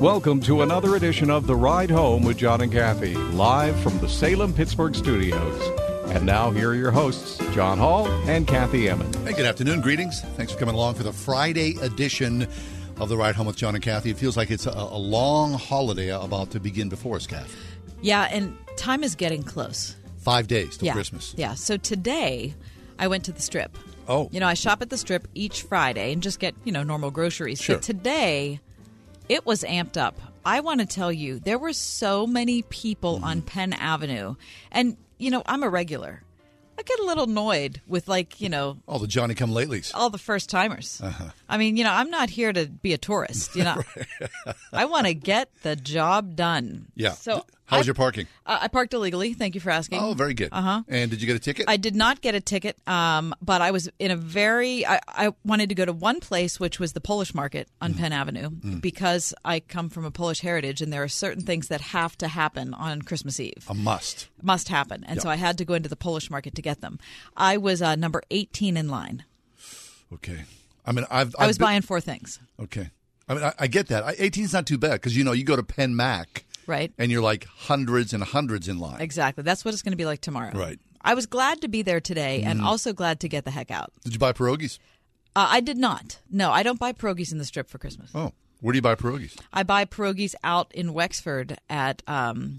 Welcome to another edition of The Ride Home with John and Kathy, live from the Salem Pittsburgh studios. And now, here are your hosts, John Hall and Kathy Emmons. Hey, good afternoon. Greetings. Thanks for coming along for the Friday edition of The Ride Home with John and Kathy. It feels like it's a, a long holiday about to begin before us, Kath. Yeah, and time is getting close. Five days till yeah. Christmas. Yeah. So today, I went to the strip. Oh. You know, I shop at the strip each Friday and just get, you know, normal groceries. Sure. But today, it was amped up. I want to tell you, there were so many people Mm-hmm. on Penn Avenue. And, you know, I'm a regular. I get a little annoyed with, like, you know, All the Johnny come latelys. all the first timers. Uh-huh. I mean, you know, I'm not here to be a tourist. You know, I want to get the job done. Yeah. So How was your parking? Uh, I parked illegally. Thank you for asking. Oh, very good. Uh huh. And did you get a ticket? I did not get a ticket, um, but I was in a very. I, I wanted to go to one place, which was the Polish Market on Penn Avenue, because I come from a Polish heritage, and there are certain things that have to happen on Christmas Eve, a must. must happen, and so I had to go into the Polish Market to get them. I was uh, number eighteen in line. Okay. I mean, I've. I I've was been- buying four things. Okay. I mean, I, I get that. I, 18's not too bad because, you know, you go to Penn Mac Right. and you're like hundreds and hundreds in line. Exactly. That's what it's going to be like tomorrow. Right. I was glad to be there today, and also glad to get the heck out. Did you buy pierogies? Uh, I did not. No, I don't buy pierogies in the strip for Christmas. Oh. Where do you buy pierogies? I buy pierogies out in Wexford at um,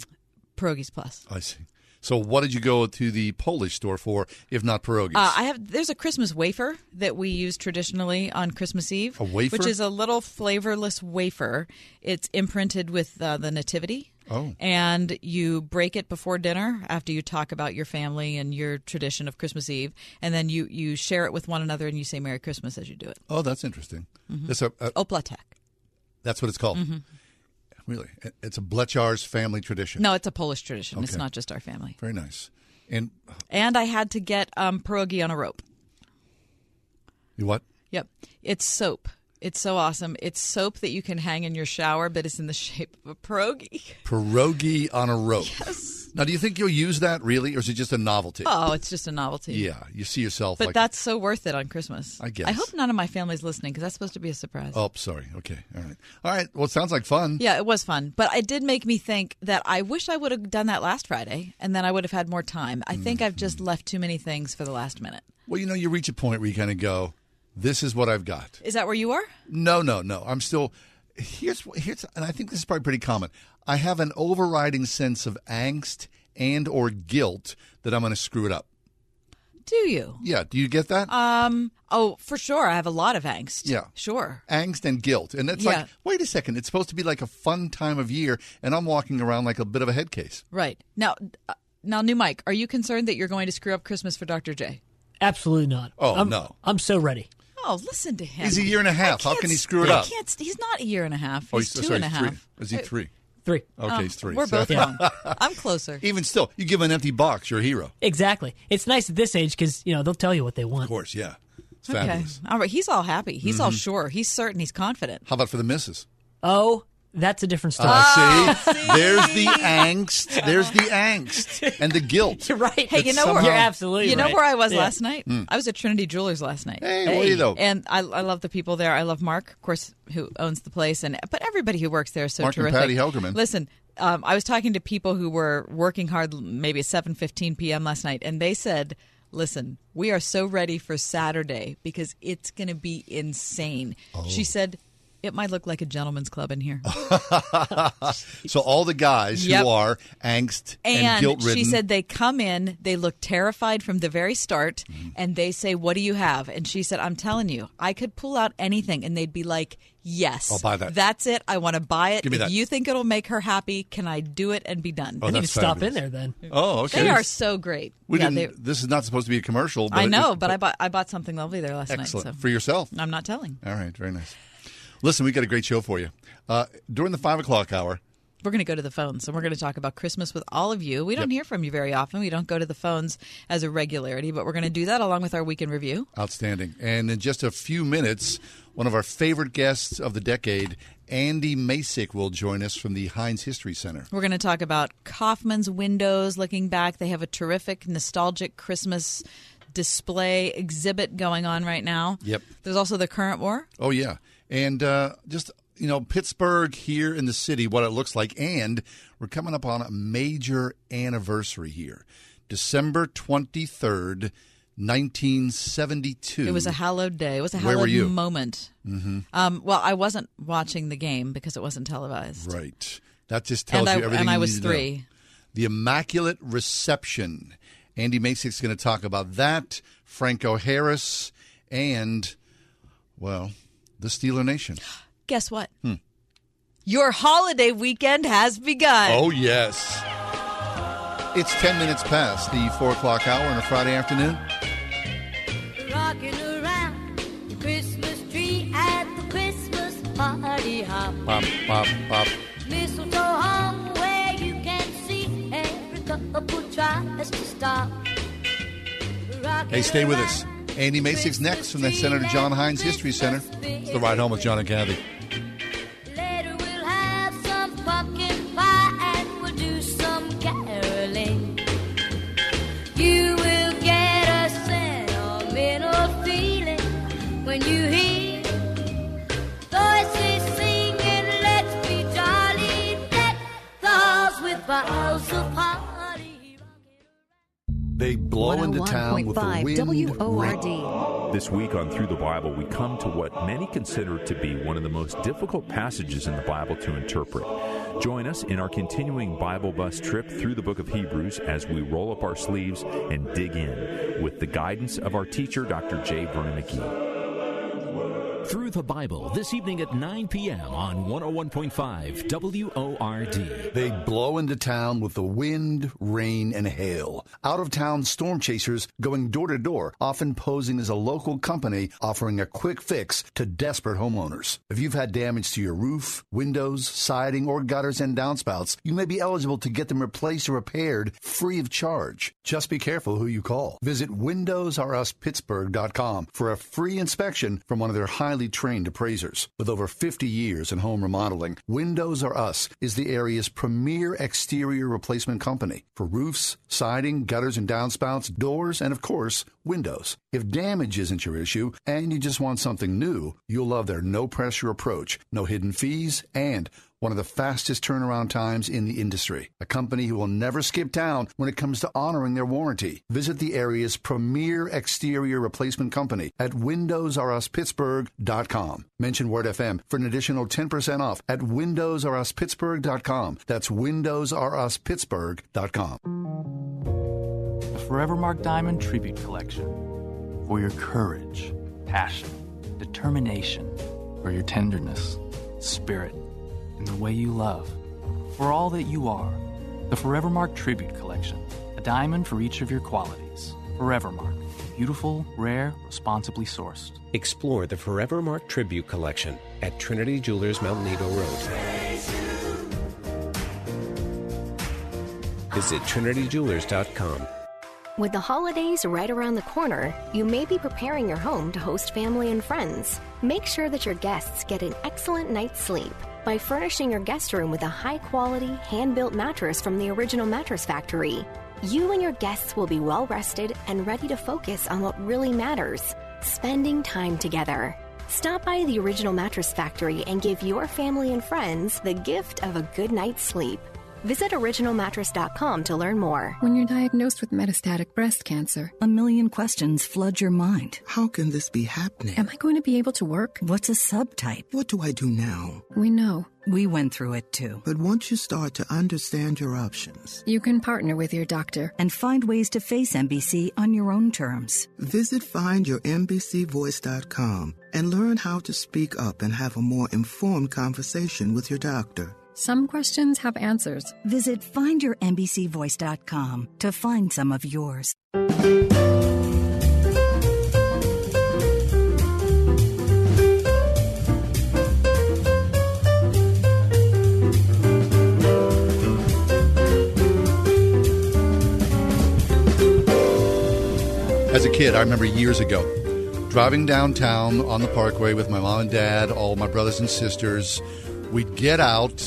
Pierogies Plus. I see. So, what did you go to the Polish store for, if not pierogies? Uh, I have. There's a Christmas wafer that we use traditionally on Christmas Eve. A wafer? which is a little flavorless wafer. It's imprinted with uh, the nativity. Oh. And you break it before dinner after you talk about your family and your tradition of Christmas Eve, and then you you share it with one another and you say Merry Christmas as you do it. oh, that's interesting. Mm-hmm. That's, a, a, Oplatek. that's what it's called. Mm-hmm. Really? It's a Blechar's family tradition. No, it's a Polish tradition. It's not just our family. Very nice. And And I had to get um, pierogi on a rope. you what? Yep. It's soap. It's so awesome. It's soap that you can hang in your shower, but it's in the shape of a pierogi. Pierogi on a rope. Yes. Now, do you think you'll use that really, or is it just a novelty? Oh, it's just a novelty. yeah, you see yourself But like. that's so worth it on Christmas. I guess. I hope none of my family's listening because that's supposed to be a surprise. Oh, sorry. Okay. All right. All right. Well, it sounds like fun. Yeah, it was fun. But it did make me think that I wish I would have done that last Friday and then I would have had more time. I think I've just mm-hmm. left too many things for the last minute. Well, you know, you reach a point where you kind of go, "This is what I've got." Is that where you are? No, no, no. I'm still. Here's here's, and I think this is probably pretty common. I have an overriding sense of angst and or guilt that I'm going to screw it up. Do you? Yeah. Do you get that? Um. Oh, for sure. I have a lot of angst. Yeah. Sure. angst and guilt. And it's Yeah. like, wait a second, it's supposed to be like a fun time of year, and I'm walking around like a bit of a head case. Right now. Uh, now, new Mike, are you concerned that you're going to screw up Christmas for Dr. J? Absolutely not. Oh, I'm, no. I'm so ready. Oh, listen to him. He's a year and a half. How can't he screw it I up? Can't, he's not a year and a half. He's, Oh, he's two sorry, and a half. three. Is he three? Three. Okay, he's three. We're So- both wrong. I'm closer. Even still, you give an empty box, you're a hero. Exactly. It's nice at this age because you know they'll tell you what they want. Of course, yeah. It's Okay. fabulous. All right. He's all happy. He's all mm-hmm. sure. He's certain. He's confident. How about for the missus? Oh, that's a different story. Uh, see, there's the angst. There's the angst and the guilt. You're right. Hey, you know somehow- where You're absolutely You know right. where I was Yeah. last night? I was at Trinity Jewelers last night. Hmm. Hey, what do you know? And I, I love the people there. I love Mark, of course, who owns the place, and but everybody who works there is so Mark and terrific. Patty Helgerman. Listen, um, I was talking to people who were working hard, maybe at seven fifteen p.m. last night, and they said. Listen, we are so ready for Saturday because it's going to be insane. Oh. She said, It might look like a gentleman's club in here. So all the guys Yep. who are angst and, And guilt ridden. she said they come in, they look terrified from the very start, Mm-hmm. and they say, What do you have? And she said, I'm telling you, I could pull out anything. And they'd be like, Yes. I'll buy that. That's it. I want to buy it. Give me if that. you think it'll make her happy, can I do it and be done? Oh, I need to that's stop in there then. Oh, okay. They are so great. We yeah, didn't, they, this is not supposed to be a commercial. But I it- know, but I bought I bought something lovely there last excellent night. So for yourself. I'm not telling. All right, very nice. Listen, we got a great show for you. Uh, during the five o'clock hour, We're going to go to the phones, and we're going to talk about Christmas with all of you. We don't Yep. hear from you very often. We don't go to the phones as a regularity, but we're going to do that along with our weekend review. outstanding. And in just a few minutes, one of our favorite guests of the decade, Andy Masich, will join us from the Heinz History Center. We're going to talk about Kaufmann's Windows. Looking back, they have a terrific, nostalgic Christmas display exhibit going on right now. Yep. There's also the current war. Oh yeah, and uh, just you know Pittsburgh here in the city, what it looks like, and we're coming up on a major anniversary here, December twenty third, nineteen seventy two. It was a hallowed day. It was a hallowed moment. Mm-hmm. Um, well, I wasn't watching the game because it wasn't televised. right. That just tells And I, you everything. and I was need to know. three. The Immaculate Reception. Andy Masich's going to talk about that. Franco Harris and well, the Steeler Nation. Guess what? Hmm. Your holiday weekend has begun. Oh, yes. It's 10 minutes past the 4 o'clock hour on a Friday afternoon. Rocking around the Christmas tree at the Christmas party hop. Pop, pop, pop. Mistletoe hung where you can see every couple tries to stop. Rocking Hey, stay with us. Andy Masich's next from the Senator John Heinz History Center. The ride home with John and Kathy. They blow into town with the wind. WORD. This week on Through the Bible, we come to what many consider to be one of the most difficult passages in the Bible to interpret. Join us in our continuing Bible bus trip through the book of Hebrews as we roll up our sleeves and dig in with the guidance of our teacher, Dr. J. Vernon McGee. Through the Bible this evening at 9 p.m. on 101.5 WORD. They blow into town with the wind, rain, and hail. Out of town storm chasers going door to door, often posing as a local company offering a quick fix to desperate homeowners. If you've had damage to your roof, windows, siding, or gutters and downspouts, you may be eligible to get them replaced or repaired free of charge. Just be careful who you call. Visit WindowsRUsPittsburgh.com for a free inspection from one of their highly trained appraisers. With over 50 years in home remodeling, Windows R Us is the area's premier exterior replacement company for roofs, siding, gutters and downspouts, doors, and of course, windows. If damage isn't your issue and you just want something new, you'll love their no pressure approach, no hidden fees, and one of the fastest turnaround times in the industry. A company who will never skip town when it comes to honoring their warranty. Visit the area's premier exterior replacement company at WindowsRUsPittsburgh.com. Mention Word FM for an additional 10% off at WindowsRUsPittsburgh.com. That's WindowsRUsPittsburgh.com. The Forevermark Diamond Tribute Collection. For your courage, passion, determination, for your tenderness, spirit, the way you love. For all that you are. The Forevermark Tribute Collection. A diamond for each of your qualities. Forevermark. Beautiful, rare, responsibly sourced. Explore the Forevermark Tribute Collection at Trinity Jewelers Mount Nebo Road. Visit TrinityJewelers.com. With the holidays right around the corner, you may be preparing your home to host family and friends. Make sure that your guests get an excellent night's sleep by furnishing your guest room with a high quality, hand built mattress from the original Mattress Factory. You and your guests will be well rested and ready to focus on what really matters spending time together. Stop by the original Mattress Factory and give your family and friends the gift of a good night's sleep. Visit originalmattress.com to learn more. When you're diagnosed with metastatic breast cancer, a million questions flood your mind. How can this be happening? Am I going to be able to work? What's a subtype? What do I do now? We know. We went through it too. But once you start to understand your options, you can partner with your doctor and find ways to face MBC on your own terms. Visit findyourmbcvoice.com and learn how to speak up and have a more informed conversation with your doctor. Some questions have answers. Visit findyourmbcvoice.com to find some of yours. As a kid, I remember years ago driving downtown on the parkway with my mom and dad, all my brothers and sisters. We'd get out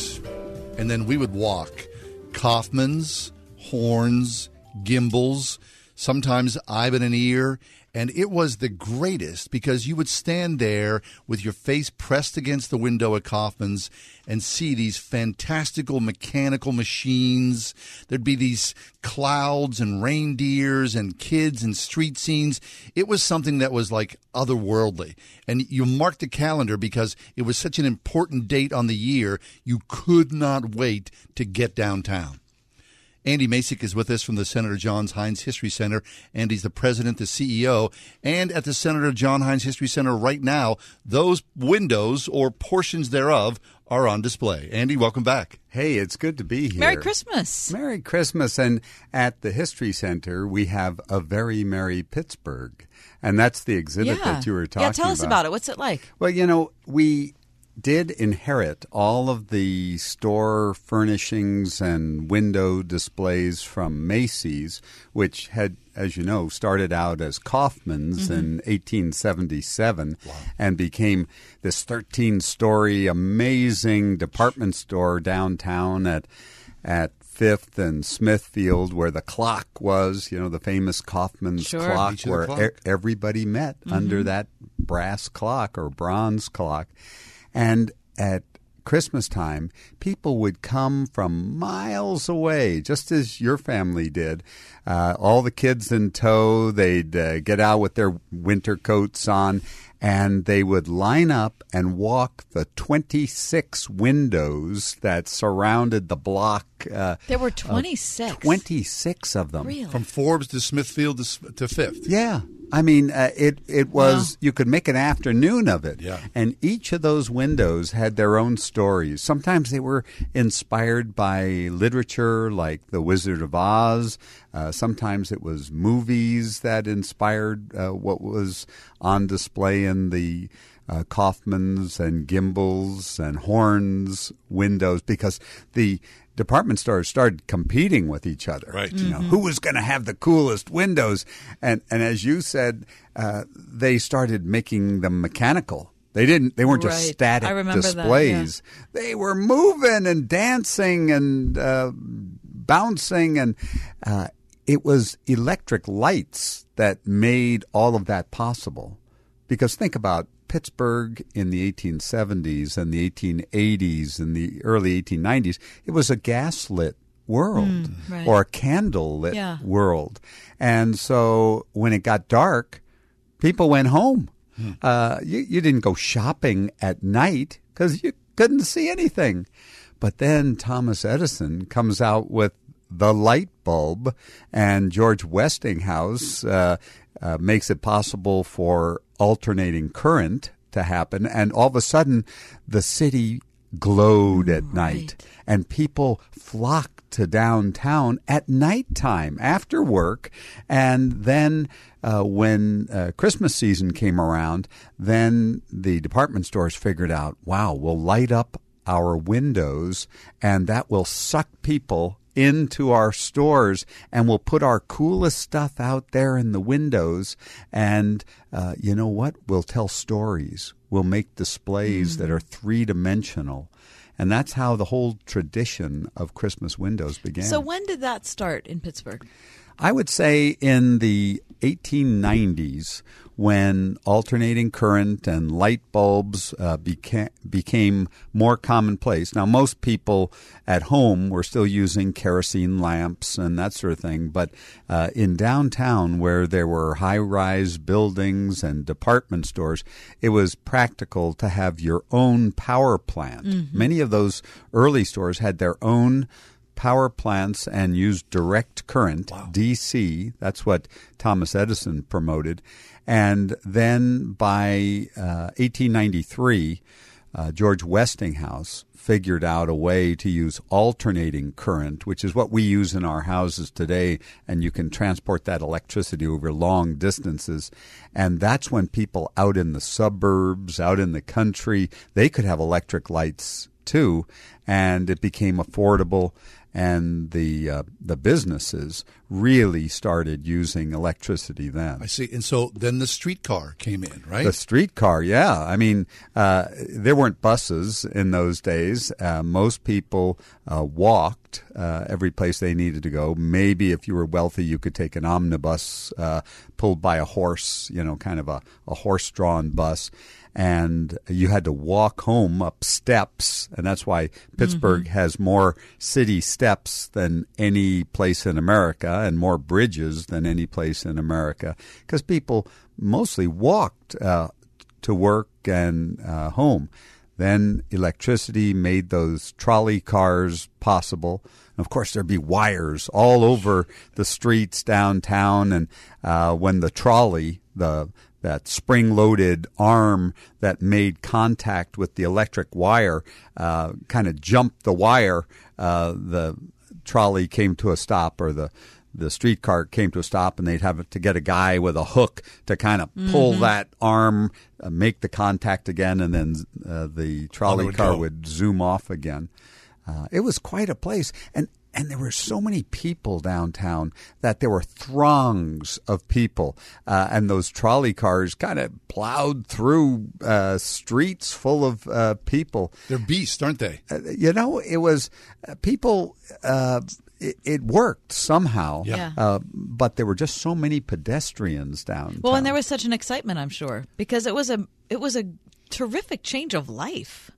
and then we would walk. Kaufmann's, Horne's, Gimbels, sometimes Ivan and Ear, and it was the greatest because you would stand there with your face pressed against the window at Kaufmann's and see these fantastical mechanical machines. There'd be these clouds and reindeers and kids and street scenes. It was something that was like otherworldly. And you marked the calendar because it was such an important date on the year. You could not wait to get downtown. Andy Masich is with us from the Senator John Heinz History Center. Andy's the president, the CEO, and at the Senator John Heinz History Center right now, those windows or portions thereof are on display. Andy, welcome back. Hey, it's good to be here. Merry Christmas. Merry Christmas. And at the History Center, we have a very merry Pittsburgh. And that's the exhibit yeah. that you were talking about. Yeah, tell us about it. What's it like? Well, you know, we did inherit all of the store furnishings and window displays from Macy's, which had, as you know, started out as Kaufmann's Mm-hmm. in 1877 and became this 13 story amazing department store downtown at at Fifth and Smithfield, where the clock was, you know, the famous Kaufmann's Sure. clock, where clock. e- everybody met under that brass clock or bronze clock. And at Christmas time, people would come from miles away, just as your family did. Uh, all the kids in tow, they'd uh, get out with their winter coats on, and they would line up and walk the 26 windows that surrounded the block. Uh, There were of 26. 26 of them. Really? From Forbes to Smithfield to, to Fifth. Yeah. I mean, uh, it it was you could make an afternoon of it. Yeah. And each of those windows had their own stories. Sometimes they were inspired by literature, like The Wizard of Oz. Uh, sometimes it was movies that inspired uh, what was on display in the uh, Kaufmann's and Gimbels and Horne's windows because the department stores started competing with each other. Right. You know, who was going to have the coolest windows? And and as you said, uh, they started making them mechanical. They didn't. They weren't just Right. static I remember that, displays. They were moving and dancing and uh, bouncing, and uh, it was electric lights that made all of that possible. Because think about Pittsburgh in the 1870s and the 1880s and the early 1890s. It was a gaslit world Mm, right. or a candle lit Yeah. world. And so when it got dark, people went home. Uh, you, you didn't go shopping at night because you couldn't see anything. But then Thomas Edison comes out with the light bulb, and George Westinghouse uh, uh, makes it possible for alternating current to happen. And all of a sudden, the city glowed at night, and people flocked to downtown at nighttime after work. And then uh, when uh, Christmas season came around, then the department stores figured out, wow, we'll light up our windows, and that will suck people into our stores and we'll put our coolest stuff out there in the windows and uh, you know what? We'll tell stories. We'll make displays that are three dimensional and that's how the whole tradition of christmas windows began. So when did that start in Pittsburgh? I would say in the 1890s, when alternating current and light bulbs uh, beca- became more commonplace. Now, most people at home were still using kerosene lamps and that sort of thing, but uh, in downtown where there were high rise buildings and department stores, it was practical to have your own power plant. Mhm. Many of those early stores had their own power plants and used direct current, DC. That's what Thomas Edison promoted. And then by uh, 1893, uh, George Westinghouse figured out a way to use alternating current, which is what we use in our houses today, and you can transport that electricity over long distances. And that's when people out in the suburbs, out in the country, they could have electric lights too, and it became affordable. And the uh, the businesses really started using electricity then. I see. And so then the streetcar came in, right? The streetcar, yeah. I mean, uh, there weren't buses in those days. Uh, most people uh, walked uh, every place they needed to go. Maybe if you were wealthy, you could take an omnibus uh, pulled by a horse, you know, kind of a, a horse drawn bus. And you had to walk home up steps, and that's why Pittsburgh has more city steps than any place in America, and more bridges than any place in America, because people mostly walked uh, to work and uh, home. Then electricity made those trolley cars possible. And of course, there'd be wires all over the streets downtown. And uh, when the trolley, the that spring-loaded arm that made contact with the electric wire, uh, kind of jumped the wire. Uh, the trolley came to a stop, or the the streetcar came to a stop, and they'd have to get a guy with a hook to kind of pull Mhm. that arm, uh, make the contact again, and then uh, the trolley would car go. would zoom off again. Uh, it was quite a place, and and there were so many people downtown that there were throngs of people, uh, and those trolley cars kind of plowed through uh, streets full of uh, people. They're beasts, aren't they? Uh, you know, it was uh, people. Uh, it, it worked somehow, Yeah. Uh, but there were just so many pedestrians down. Well, and there was such an excitement, I'm sure, because it was a it was a terrific change of life.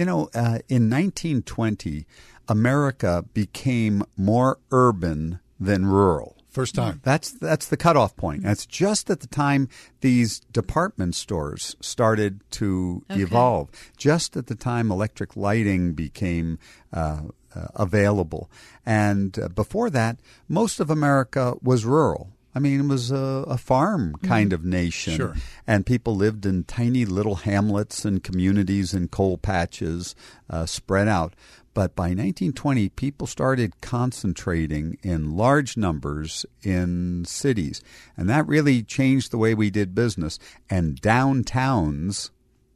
You know, uh, in 1920, America became more urban than rural. First time. That's that's the cutoff point. That's just at the time these department stores started to Okay. evolve. Just at the time electric lighting became uh, uh, available, and uh, before that, most of America was rural. I mean, it was a, a farm kind of nation, Sure. and people lived in tiny little hamlets and communities and coal patches uh, spread out. But by 1920, people started concentrating in large numbers in cities. And that really changed the way we did business. And downtowns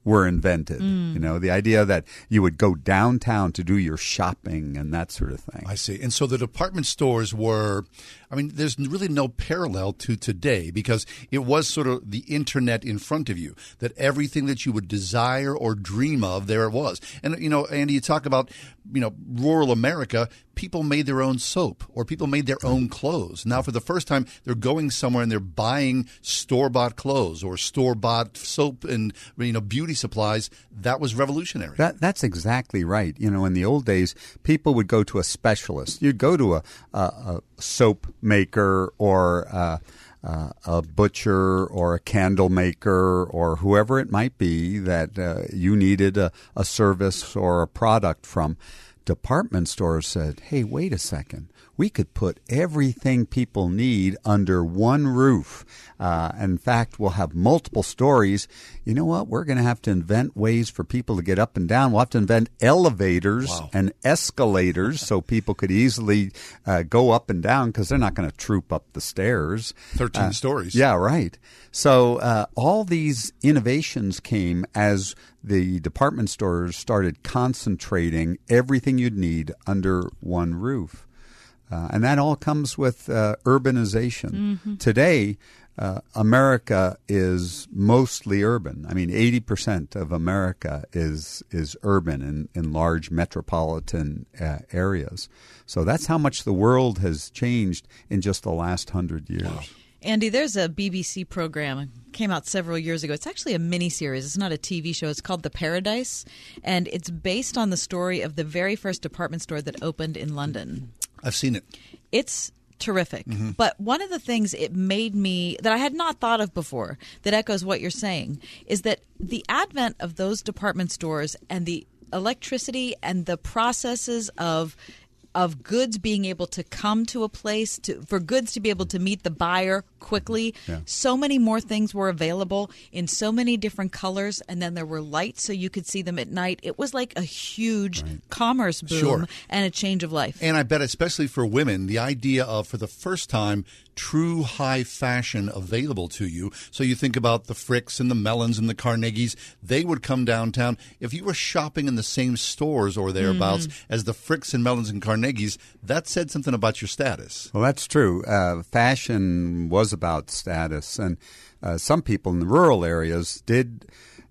were invented. Mm. You know, the idea that you would go downtown to do your shopping and that sort of thing. I see. And so the department stores were, I mean, there's really no parallel to today because it was sort of the internet in front of you, that everything that you would desire or dream of, there it was. And, you know, Andy, you talk about, you know, rural America, people made their own soap or people made their own clothes. Now, for the first time, they're going somewhere and they're buying store bought clothes or store bought soap and, you know, beauty supplies. That was revolutionary. That that's exactly right. You know, in the old days, people would go to a specialist. You'd go to a, a, a soap maker or uh, uh, a butcher or a candle maker or whoever it might be that uh, you needed a, a service or a product from. Department stores said, "Hey, wait a second. We could put everything people need under one roof. Uh, in fact, we'll have multiple stories. You know what? We're going to have to invent ways for people to get up and down. We'll have to invent elevators and escalators so people could easily uh, go up and down because they're not going to troop up the stairs. 13 Uh, stories. Yeah, right. So uh, all these innovations came as the department stores started concentrating everything you'd need under one roof. Uh, and that all comes with uh, urbanization. Mhm. Today, uh, America is mostly urban. I mean, 80% of America is, is urban in, in large metropolitan uh, areas. So that's how much the world has changed in just the last hundred years. Andy, there's a BBC program came out several years ago. It's actually a mini series. It's not a TV show. It's called The Paradise, and it's based on the story of the very first department store that opened in London. I've seen it. It's terrific. Mm-hmm. But one of the things it made me that I had not thought of before that echoes what you're saying is that the advent of those department stores and the electricity and the processes of of goods being able to come to a place to for goods to be able to meet the buyer quickly Yeah. so many more things were available in so many different colors and then there were lights so you could see them at night it was like a huge commerce boom Sure. and a change of life And I bet, especially for women, the idea of, for the first time, true high fashion available to you. So you think about the Fricks and the Mellons and the Carnegies. They would come downtown. If you were shopping in the same stores or thereabouts Mhm. as the Fricks and Mellons and Carnegies, that said something about your status. Well, that's true. Uh, fashion was about status, and uh, some people in the rural areas did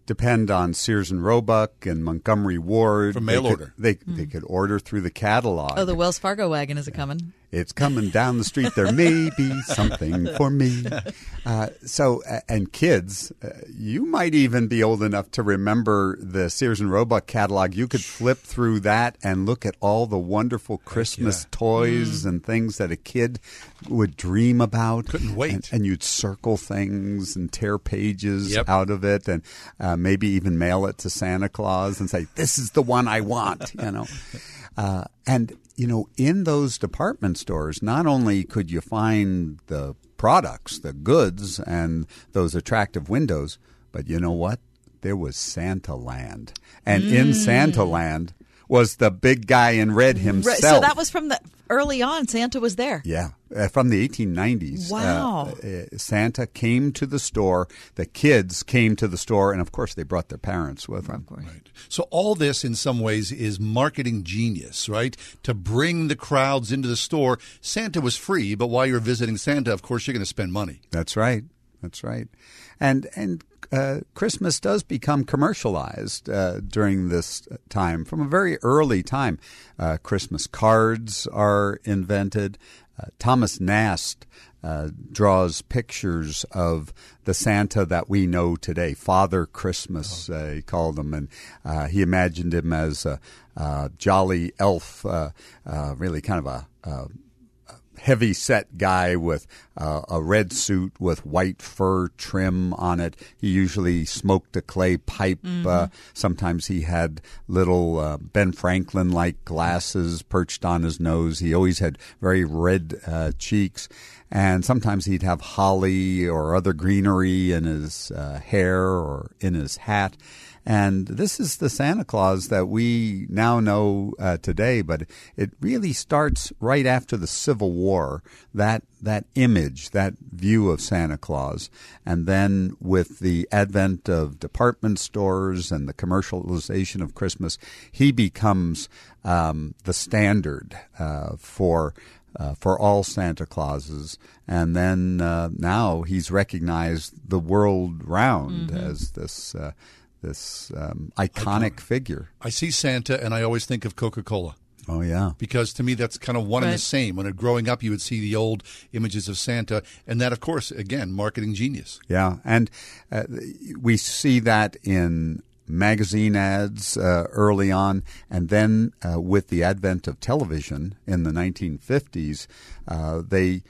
depend on Sears and Roebuck and Montgomery Ward For They mail could- order. They they could order through the catalog. oh the wells fargo wagon is it coming It's coming down the street. There may be something for me. Uh, so, and kids, uh, you might even be old enough to remember the Sears and Roebuck catalog. You could flip through that and look at all the wonderful Christmas toys and things that a kid would dream about. Couldn't wait. And, and you'd circle things and tear pages Yep. out of it, and uh, maybe even mail it to Santa Claus and say, "This is the one I want." You know. Uh, and you know, in those department stores, not only could you find the products, the goods, and those attractive windows, but you know what? There was Santa Land, and in Mm. Santa Land was the big guy in red himself. So that was from the early on santa was there Yeah, uh, from the 1890s. uh, Wow. uh, Santa came to the store. The kids came to the store, and of course, they brought their parents with them. So all this, in some ways, is marketing genius, right? To bring the crowds into the store. Santa was free, but while you're visiting Santa, of course, you're going to spend money. That's right. That's right. And and uh, Christmas does become commercialized uh, during this time. From a very early time, uh, Christmas cards are invented. Uh, Thomas Nast uh, draws pictures of the Santa that we know today, Father Christmas, uh, he called him, and uh, he imagined him as a, jolly elf, uh, uh, really kind of a, a heavy set guy with uh, a red suit with white fur trim on it. He usually smoked a clay pipe. Uh, sometimes he had little uh, Ben Franklin like glasses perched on his nose. He always had very red uh, cheeks. And sometimes he'd have holly or other greenery in his uh, hair or in his hat. And this is the Santa Claus that we now know uh, today, but it really starts right after the Civil War. That that image, that view of Santa Claus, and then with the advent of department stores and the commercialization of Christmas, he becomes um, the standard uh, for uh, for all Santa Clauses. And then uh, now he's recognized the world round Mhm. as this uh, this um, iconic figure. I see Santa, and I always think of Coca Cola. Oh yeah, because to me that's kind of one and the same. When growing up, you would see the old images of Santa, and that, of course, again, marketing genius. Yeah, and uh, we see that in magazine ads uh, early on, and then uh, with the advent of television in the 1950s, uh, they.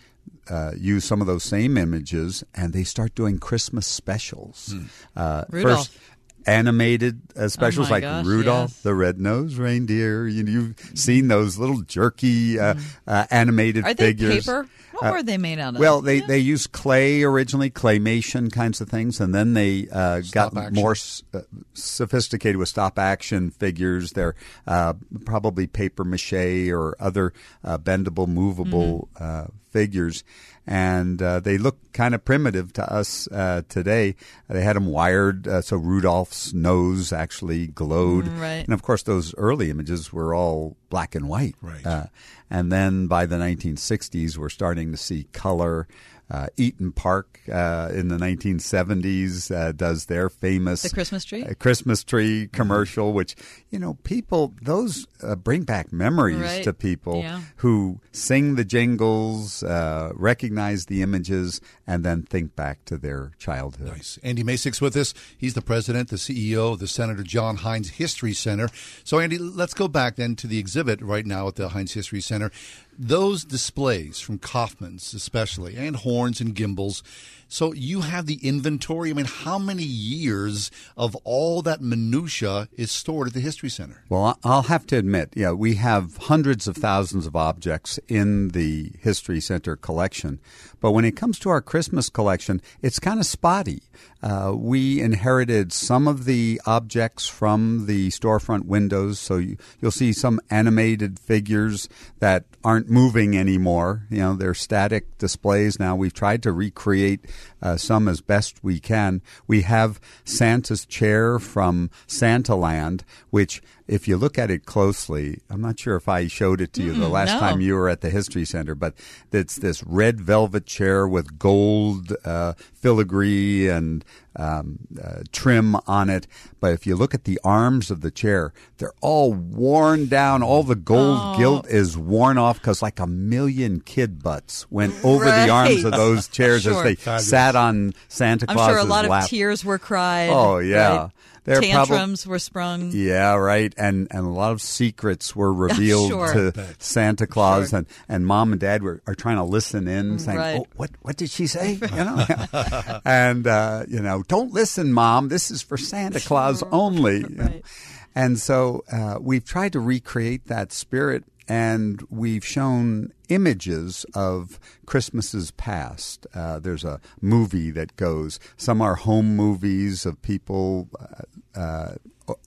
Uh, use some of those same images, and they start doing Christmas specials. Uh, Rudolph. First, animated uh, specials my like gosh, Rudolph yes. the Red-Nosed Reindeer. You, you've seen those little jerky uh, uh, animated are figures. paper what Uh, were they made out of well, they, they used clay originally, claymation kinds of things, and then they uh, got action. more s- uh, sophisticated with stop action figures. They're uh, probably paper mache or other uh, bendable, movable uh, figures. And uh, they look kind of primitive to us uh, today. They had them wired uh, so Rudolph's nose actually glowed. Right. And of course, those early images were all black and white. Right. Uh, and then by the 1960s, we're starting to see color. Uh, Eat'n Park uh, in the 1970s uh, does their famous The Christmas tree? uh, Christmas tree commercial, which you know people those uh, bring back memories Right. to people Yeah. who sing the jingles, uh, recognize the images, and then think back to their childhood. Nice. Andy Masich's with us. He's the president, the CEO of the Senator John Heinz History Center. So, Andy, let's go back then to the exhibit right now at the Heinz History Center. Those displays from Kaufmann's, especially, and Horne's and Gimbels. So, you have the inventory. I mean, how many years of all that minutia is stored at the History Center? Well, I'll have to admit, yeah, we have hundreds of thousands of objects in the History Center collection. But when it comes to our Christmas collection, it's kind of spotty. Uh, we inherited some of the objects from the storefront windows, so you, you'll see some animated figures that aren't moving anymore. You know, they're static displays now. We've tried to recreate uh, some as best we can. We have Santa's chair from Santaland, which, if you look at it closely, I'm not sure if I showed it to you the Mm, last no. time you were at the History Center, but it's this red velvet chair with gold uh, filigree and um, uh, trim on it. But if you look at the arms of the chair, they're all worn down. All the gold Oh. gilt is worn off because like a million kid butts went over the arms of those chairs Sure. as they Fabulous. sat on Santa Claus. I'm sure a lot lap. of tears were cried. Oh yeah, right? They're probab- tantrums were sprung. yeah, right. And and a lot of secrets were revealed Sure. to Bet. Santa Claus, and, and mom and dad were are trying to listen in, saying, Right. "Oh, what what did she say?" You know, and uh, you know, don't listen, mom. This is for Santa Claus only. you know. And so uh, we've tried to recreate that spirit. And we've shown images of Christmases past. Uh, there's a movie that goes. Some are home movies of people uh, uh,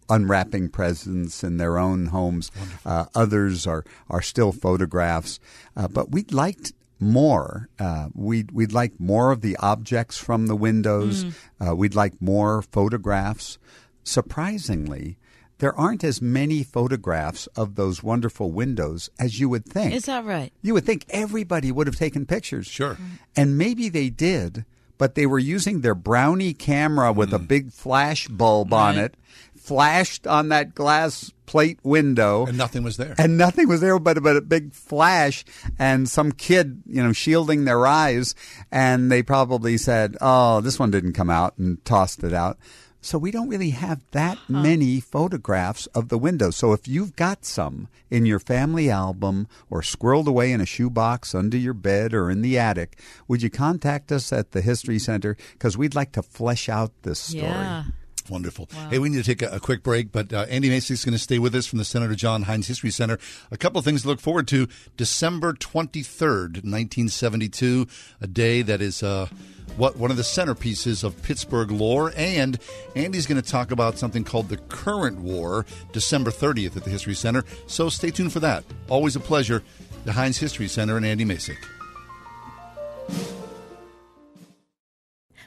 unwrapping presents in their own homes. Uh, others are are still photographs. Uh, but we'd liked more. Uh, we'd we'd like more of the objects from the windows. Mm. Uh, we'd like more photographs. Surprisingly. There aren't as many photographs of those wonderful windows as you would think. Is that right? You would think everybody would have taken pictures. Sure. And maybe they did, but they were using their brownie camera with a hmm. big flash bulb on it, flashed on that glass plate window. And nothing was there. And nothing was there but, but a big flash and some kid, you know, shielding their eyes. And they probably said, oh, this one didn't come out and tossed it out. So we don't really have that many photographs of the windows. So if you've got some in your family album or squirreled away in a shoebox under your bed or in the attic, would you contact us at the History Center? Because we'd like to flesh out this story. Yeah. Wonderful. Hey, we need to take a, a quick break, but uh, Andy is going to stay with us from the Senator John Heinz History Center. A couple of things to look forward to. December 23rd, 1972, a day that is uh, what one of the centerpieces of Pittsburgh lore. And Andy's going to talk about something called the Current War, December 30th at the History Center. So stay tuned for that. Always a pleasure. The Heinz History Center and Andy Masich.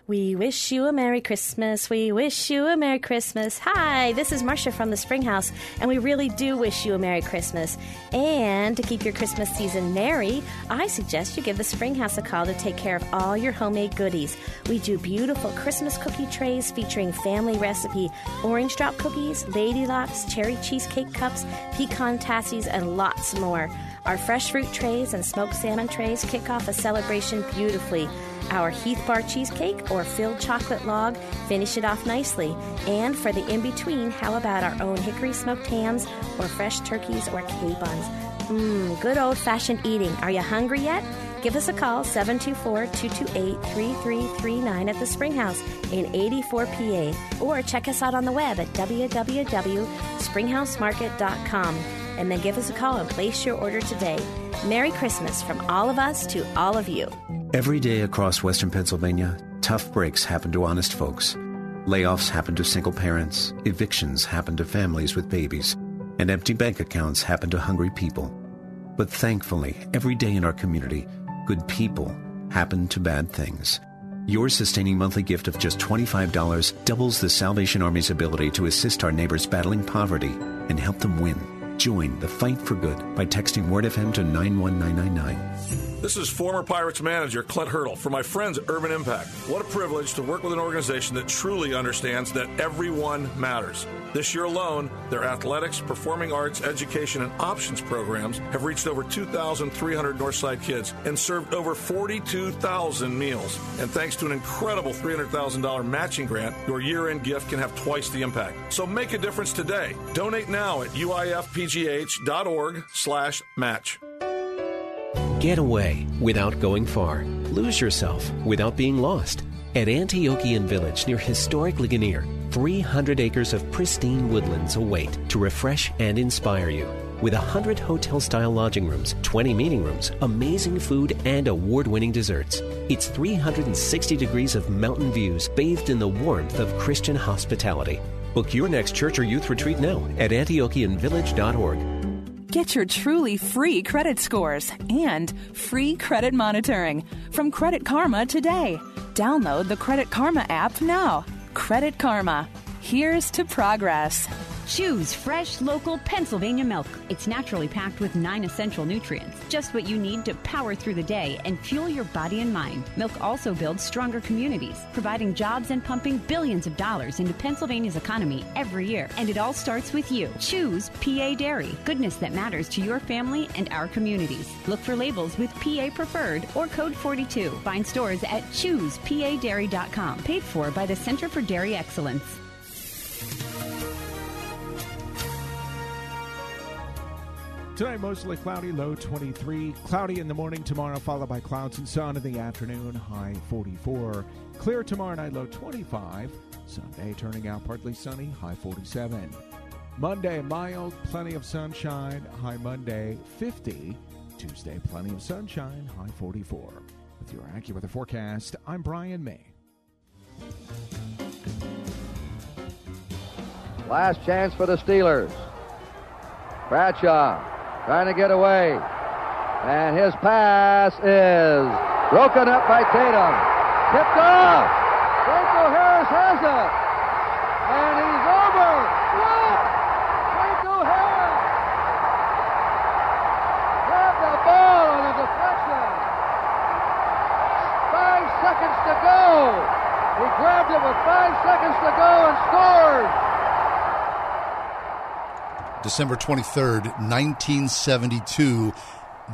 We wish you a Merry Christmas. We wish you a Merry Christmas. Hi, this is Marcia from the Springhouse, and we really do wish you a Merry Christmas. And to keep your Christmas season merry, I suggest you give the Springhouse a call to take care of all your homemade goodies. We do beautiful Christmas cookie trays featuring family recipe orange drop cookies, lady locks, cherry cheesecake cups, pecan tassies, and lots more. Our fresh fruit trays and smoked salmon trays kick off a celebration beautifully. Our Heath Bar cheesecake or filled chocolate log finish it off nicely. And for the in between, how about our own hickory smoked hams or fresh turkeys or capons? Mmm, good old fashioned eating. Are you hungry yet? Give us a call 724 228 3339 at the Springhouse in 84 PA or check us out on the web at www.springhousemarket.com and then give us a call and place your order today. Merry Christmas from all of us to all of you. Every day across western Pennsylvania, tough breaks happen to honest folks. Layoffs happen to single parents, evictions happen to families with babies, and empty bank accounts happen to hungry people. But thankfully, every day in our community, good people happen to bad things. Your sustaining monthly gift of just $25 doubles the Salvation Army's ability to assist our neighbors battling poverty and help them win. Join the fight for good by texting Word FM to 91999. This is former Pirates manager Clint Hurdle for my friends at Urban Impact. What a privilege to work with an organization that truly understands that everyone matters. This year alone, their athletics, performing arts, education, and options programs have reached over 2,300 Northside kids and served over 42,000 meals. And thanks to an incredible $300,000 matching grant, your year end gift can have twice the impact. So make a difference today. Donate now at uifpgh.org slash match. Get away without going far. Lose yourself without being lost. At Antiochian Village near historic Ligonier, 300 acres of pristine woodlands await to refresh and inspire you. With 100 hotel style lodging rooms, 20 meeting rooms, amazing food, and award winning desserts. It's 360 degrees of mountain views bathed in the warmth of Christian hospitality. Book your next church or youth retreat now at antiochianvillage.org. Get your truly free credit scores and free credit monitoring from Credit Karma today. Download the Credit Karma app now. Credit Karma. Here's to progress. Choose fresh, local Pennsylvania milk. It's naturally packed with nine essential nutrients, just what you need to power through the day and fuel your body and mind. Milk also builds stronger communities, providing jobs and pumping billions of dollars into Pennsylvania's economy every year. And it all starts with you. Choose PA Dairy, goodness that matters to your family and our communities. Look for labels with PA Preferred or Code 42. Find stores at choosepadairy.com. Paid for by the Center for Dairy Excellence. Tonight, mostly cloudy, low 23. Cloudy in the morning tomorrow, followed by clouds and sun in the afternoon, high 44. Clear tomorrow night, low 25. Sunday, turning out partly sunny, high 47. Monday, mild, plenty of sunshine, high Monday, 50. Tuesday, plenty of sunshine, high 44. With your AccuWeather forecast, I'm Brian May. Last chance for the Steelers. Bradshaw trying to get away. And his pass is broken up by Tatum. Tipped off. Franco Harris has it. And he's over. What? Franco Harris grabbed the ball on a deflection. Five seconds to go. He grabbed it with five seconds to go and scored. December 23rd, 1972.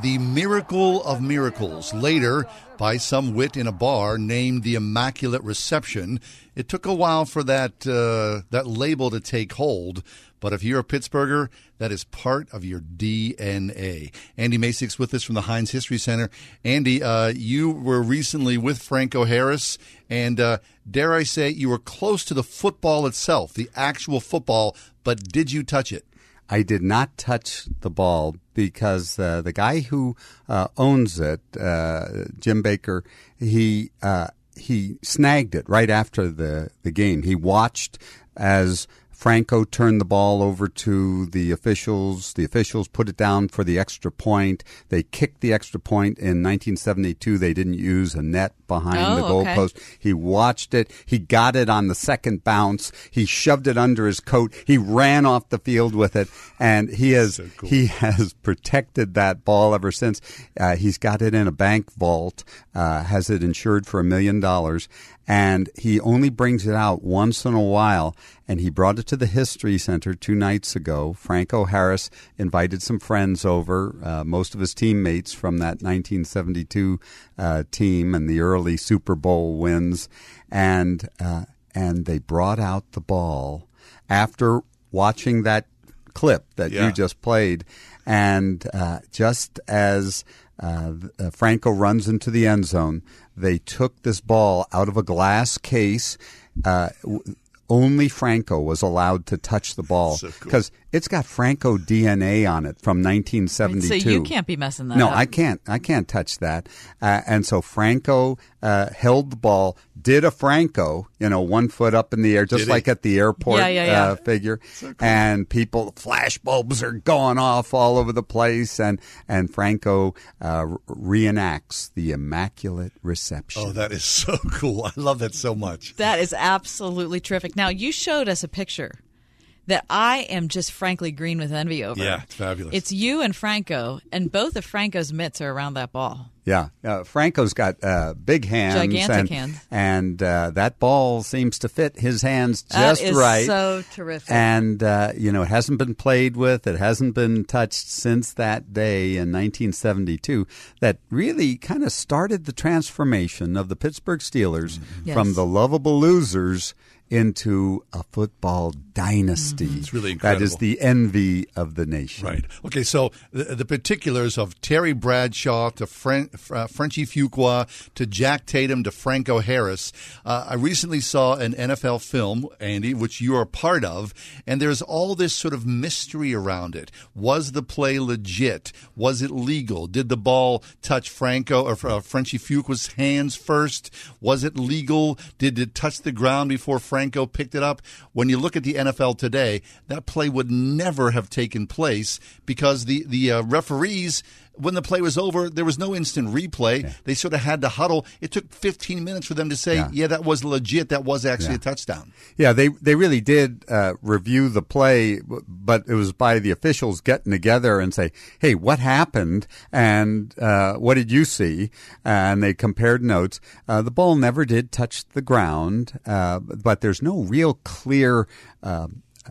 The Miracle of Miracles, later by some wit in a bar named the Immaculate Reception. It took a while for that uh, that label to take hold, but if you're a Pittsburgher, that is part of your DNA. Andy Masich's with us from the Heinz History Center. Andy, uh, you were recently with Franco Harris, and uh, dare I say, you were close to the football itself, the actual football, but did you touch it? I did not touch the ball because uh, the guy who uh, owns it, uh, Jim Baker, he uh, he snagged it right after the, the game. He watched as Franco turned the ball over to the officials. The officials put it down for the extra point. They kicked the extra point in 1972. They didn't use a net behind Oh, the okay. goalpost. He watched it. He got it on the second bounce. He shoved it under his coat. He ran off the field with it, and he has he has protected that ball ever since. Uh, he's got it in a bank vault. Uh, has it insured for a million dollars, and he only brings it out once in a while. And he brought it to the History Center two nights ago. Franco Harris invited some friends over, uh, most of his teammates from that 1972 uh, team and the early Super Bowl wins, and uh, and they brought out the ball after watching that clip that Yeah. you just played, and uh, just as uh, uh, Franco runs into the end zone, they took this ball out of a glass case. Uh, w- only Franco was allowed to touch the ball So cool. because it's got Franco DNA on it from 1972. So you can't be messing that no, up. I can't. I can't touch that. Uh, and so Franco uh, held the ball, did a Franco, you know, one foot up in the air, just Did he? like at the airport Yeah, yeah, yeah. Uh, figure. And people, flash bulbs are going off all over the place, and and Franco uh, reenacts the immaculate reception. Oh, that is so cool. I love that so much. That is absolutely terrific. Now, you showed us a picture that I am just frankly green with envy over. Yeah, it's fabulous. It's you and Franco, and both of Franco's mitts are around that ball. Yeah, uh, Franco's got uh, big hands, Gigantic and, hands. and uh, that ball seems to fit his hands just is right. so terrific. And uh, you know, it hasn't been played with, it hasn't been touched since that day in 1972. That really kind of started the transformation of the Pittsburgh Steelers Yes. from the lovable losers into a football dynasty. It's really That is the envy of the nation. Right. Okay, so the, the particulars of Terry Bradshaw to Fren, uh, Frenchie Fuqua to Jack Tatum to Franco Harris. Uh, I recently saw an NFL film, Andy, which you are part of, and there's all this sort of mystery around it. Was the play legit? Was it legal? Did the ball touch Franco or uh, Frenchie Fuqua's hands first? Was it legal? Did it touch the ground before Franco picked it up? When you look at the NFL today, that play would never have taken place because the the uh, referees. When the play was over, there was no instant replay. They sort of had to huddle. It took 15 minutes for them to say, "Yeah, that was legit. That was actually Yeah. a touchdown." Yeah, they they really did uh, review the play, but it was by the officials getting together and say, "Hey, what happened? And uh, what did you see?" And they compared notes. Uh, the ball never did touch the ground, uh, but there's no real clear. Uh,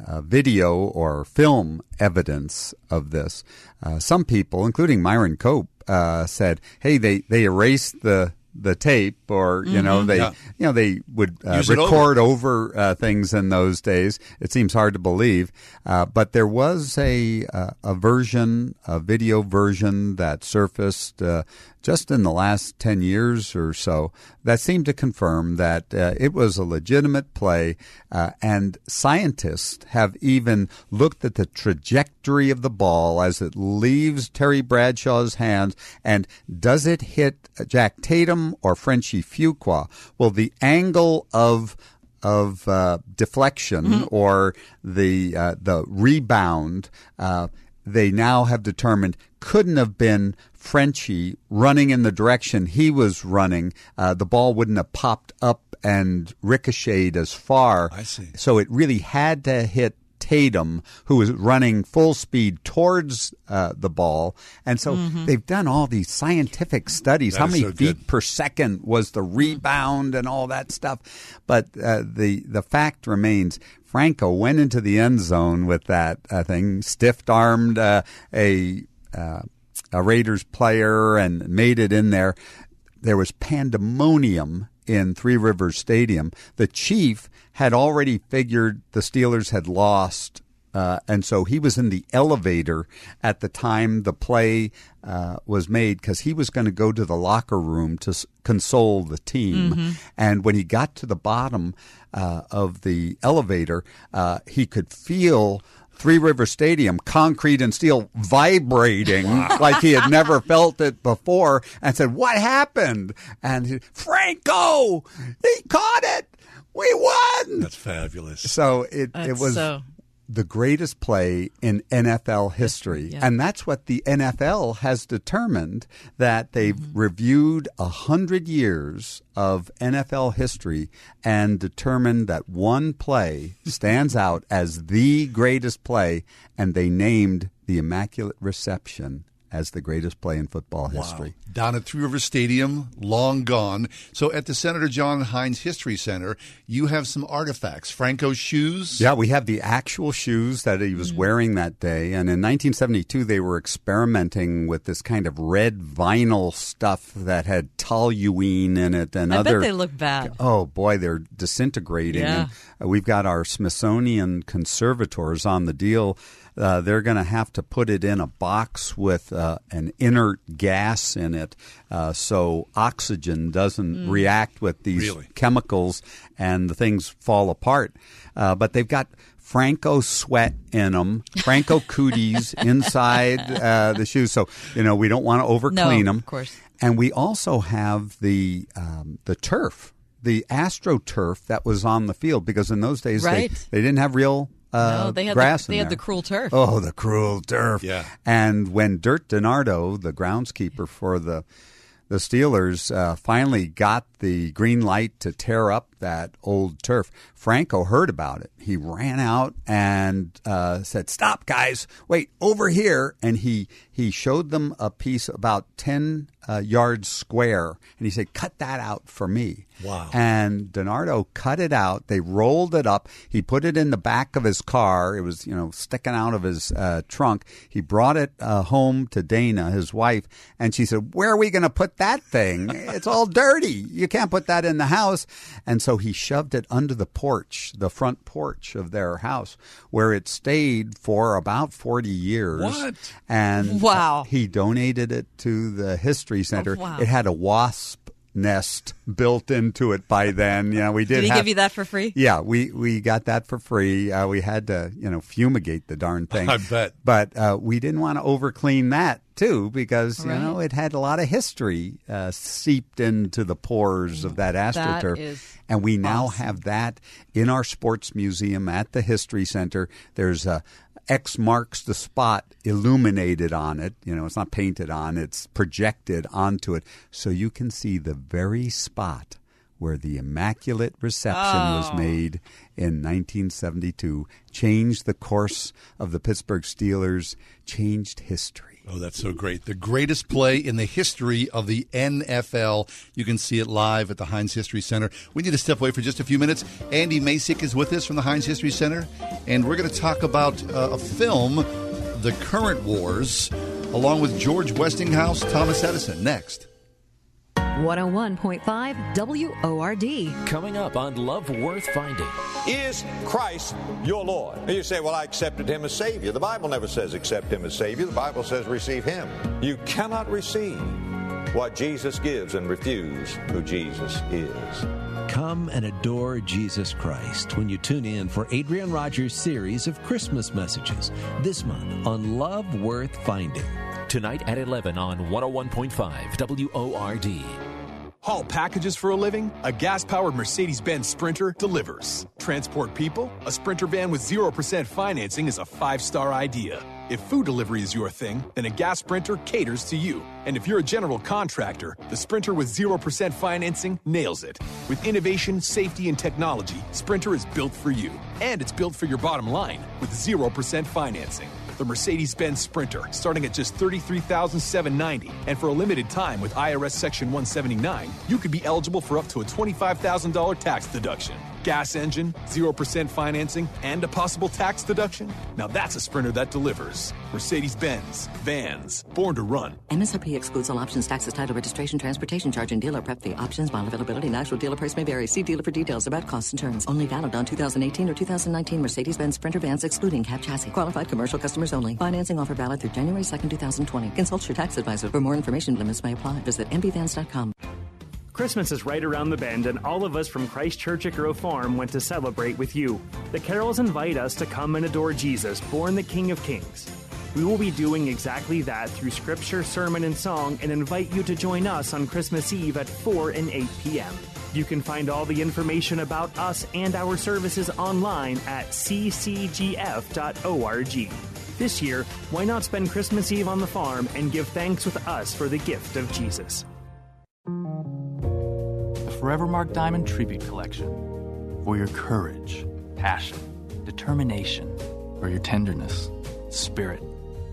uh, video or film evidence of this. Uh, some people, including Myron Cope, uh, said, "Hey, they they erased the the tape, or you know Mhm. they Yeah. you know they would uh, Use over. record over uh, things in those days. It seems hard to believe, uh, but there was a uh, a version, a video version that surfaced uh, just in the last ten years or so that seemed to confirm that uh, it was a legitimate play, uh, and scientists have even looked at the trajectory of the ball as it leaves Terry Bradshaw's hands, and does it hit Jack Tatum or Frenchie Fuqua? Well, the angle of of uh, deflection Mm-hmm. or the uh, the rebound, uh, they now have determined couldn't have been Frenchie running in the direction he was running. Uh, the ball wouldn't have popped up and ricocheted as far. I see. So it really had to hit Tatum, who was running full speed towards uh, the ball. And so Mhm. they've done all these scientific studies. That How many so feet good. per second was the rebound and all that stuff? But uh, the the fact remains. Franco went into the end zone with that uh, thing, stiff armed uh, a uh, a Raiders player and made it in there. There was pandemonium in Three Rivers Stadium. The chief had already figured the Steelers had lost. Uh, and so he was in the elevator at the time the play uh, was made because he was going to go to the locker room to s- console the team. Mhm. And when he got to the bottom uh, of the elevator, uh, he could feel Three River Stadium, concrete and steel vibrating like he had never felt it before, and said, "What happened?" And he, Franco, he caught it. We won. That's fabulous. So it it was so- the greatest play in NFL history. Yeah. And that's what the NFL has determined that they've Mm-hmm. reviewed a hundred years of NFL history and determined that one play stands out as the greatest play, and they named the Immaculate Reception as the greatest play in football history. Down at Three River Stadium, long gone. So at the Senator John Heinz History Center, you have some artifacts. Franco's shoes. Yeah, we have the actual shoes that he was Mm. wearing that day. And in 1972, they were experimenting with this kind of red vinyl stuff that had toluene in it and I bet other. they look bad. Oh boy, they're disintegrating. Yeah. And we've got our Smithsonian conservators on the deal. Uh, they're going to have to put it in a box with uh, an inert gas in it, uh, so oxygen doesn't Mm. react with these Really? chemicals and the things fall apart. Uh, but they've got Franco sweat in them, Franco cooties inside uh, the shoes. So you know we don't want to over No, them. of course. And we also have the um, the turf, the AstroTurf that was on the field because in those days Right. they, they didn't have real uh, No, they had the- grass. in they had there. the cruel turf. Oh, the cruel turf. Yeah. And when Dirt DeNardo, the groundskeeper for the the Steelers, uh, finally got the green light to tear up that old turf. Franco heard about it. He ran out and uh, said, "Stop, guys! Wait over here!" And he he showed them a piece about ten uh, yards square, and he said, "Cut that out for me." Wow. And DeNardo cut it out. They rolled it up. He put it in the back of his car. It was, you know, sticking out of his uh, trunk. He brought it uh, home to Dana, his wife, and she said, Where are we going to put that thing? It's all dirty. You can't put that in the house. And so he shoved it under the porch, the front porch of their house, where it stayed for about 40 years. What? And Wow. he donated it to the History Center. Oh, wow. It had a wasp nest built into it by then. Yeah, we did. Did he have- give you that for free? Yeah, we we got that for free. Uh, we had to, you know, fumigate the darn thing. I bet. But uh, we didn't want to overclean that too because Right. you know it had a lot of history uh, seeped into the pores of that That astroturf. is and we now awesome. have that in our sports museum at the History Center. There's a X marks the spot illuminated on it. You know, it's not painted on, it's projected onto it. So you can see the very spot where the Immaculate Reception was Oh. made in 1972, changed the course of the Pittsburgh Steelers, changed history. Oh, that's so great. The greatest play in the history of the NFL. You can see it live at the Heinz History Center. We need to step away for just a few minutes. Andy Masich is with us from the Heinz History Center, and we're going to talk about uh, a film, The Current Wars, along with George Westinghouse, Thomas Edison. Next. 101.5 WORD. Coming up on Love Worth Finding. Is Christ your Lord? And you say, Well, I accepted him as Savior. The Bible never says accept him as Savior, the Bible says receive him. You cannot receive what Jesus gives and refuse who Jesus is. Come and adore Jesus Christ when you tune in for Adrian Rogers' series of Christmas messages this month on Love Worth Finding. Tonight at 11 on 101.5 WORD. Haul packages for a living? A gas powered Mercedes Benz Sprinter delivers. Transport people? A Sprinter van with 0% financing is a five star idea. If food delivery is your thing, then a gas Sprinter caters to you. And if you're a general contractor, the Sprinter with 0% financing nails it. With innovation, safety, and technology, Sprinter is built for you. And it's built for your bottom line with 0% financing. The Mercedes Benz Sprinter, starting at just $33,790. And for a limited time with IRS Section 179, you could be eligible for up to a $25,000 tax deduction. Gas engine, 0% financing, and a possible tax deduction? Now that's a Sprinter that delivers. Mercedes Benz, vans, born to run. MSRP excludes all options, taxes, title, registration, transportation charge, and dealer prep fee. Options, model availability, and actual dealer price may vary. See dealer for details about costs and terms. Only valid on 2018 or 2019 Mercedes-Benz Sprinter vans, excluding cab chassis. Qualified commercial customers only. Financing offer valid through January 2nd, 2020. Consult your tax advisor. For more information, limits may apply. Visit mbvans.com. Christmas is right around the bend, and all of us from Christ Church at Grove Farm went to celebrate with you. The carols invite us to come and adore Jesus, born the King of Kings. We will be doing exactly that through scripture, sermon, and song, and invite you to join us on Christmas Eve at 4 and 8 p.m. You can find all the information about us and our services online at ccgf.org. This year, why not spend Christmas Eve on the farm and give thanks with us for the gift of Jesus? The Forevermark Diamond Tribute Collection. For your courage, passion, determination, for your tenderness, spirit,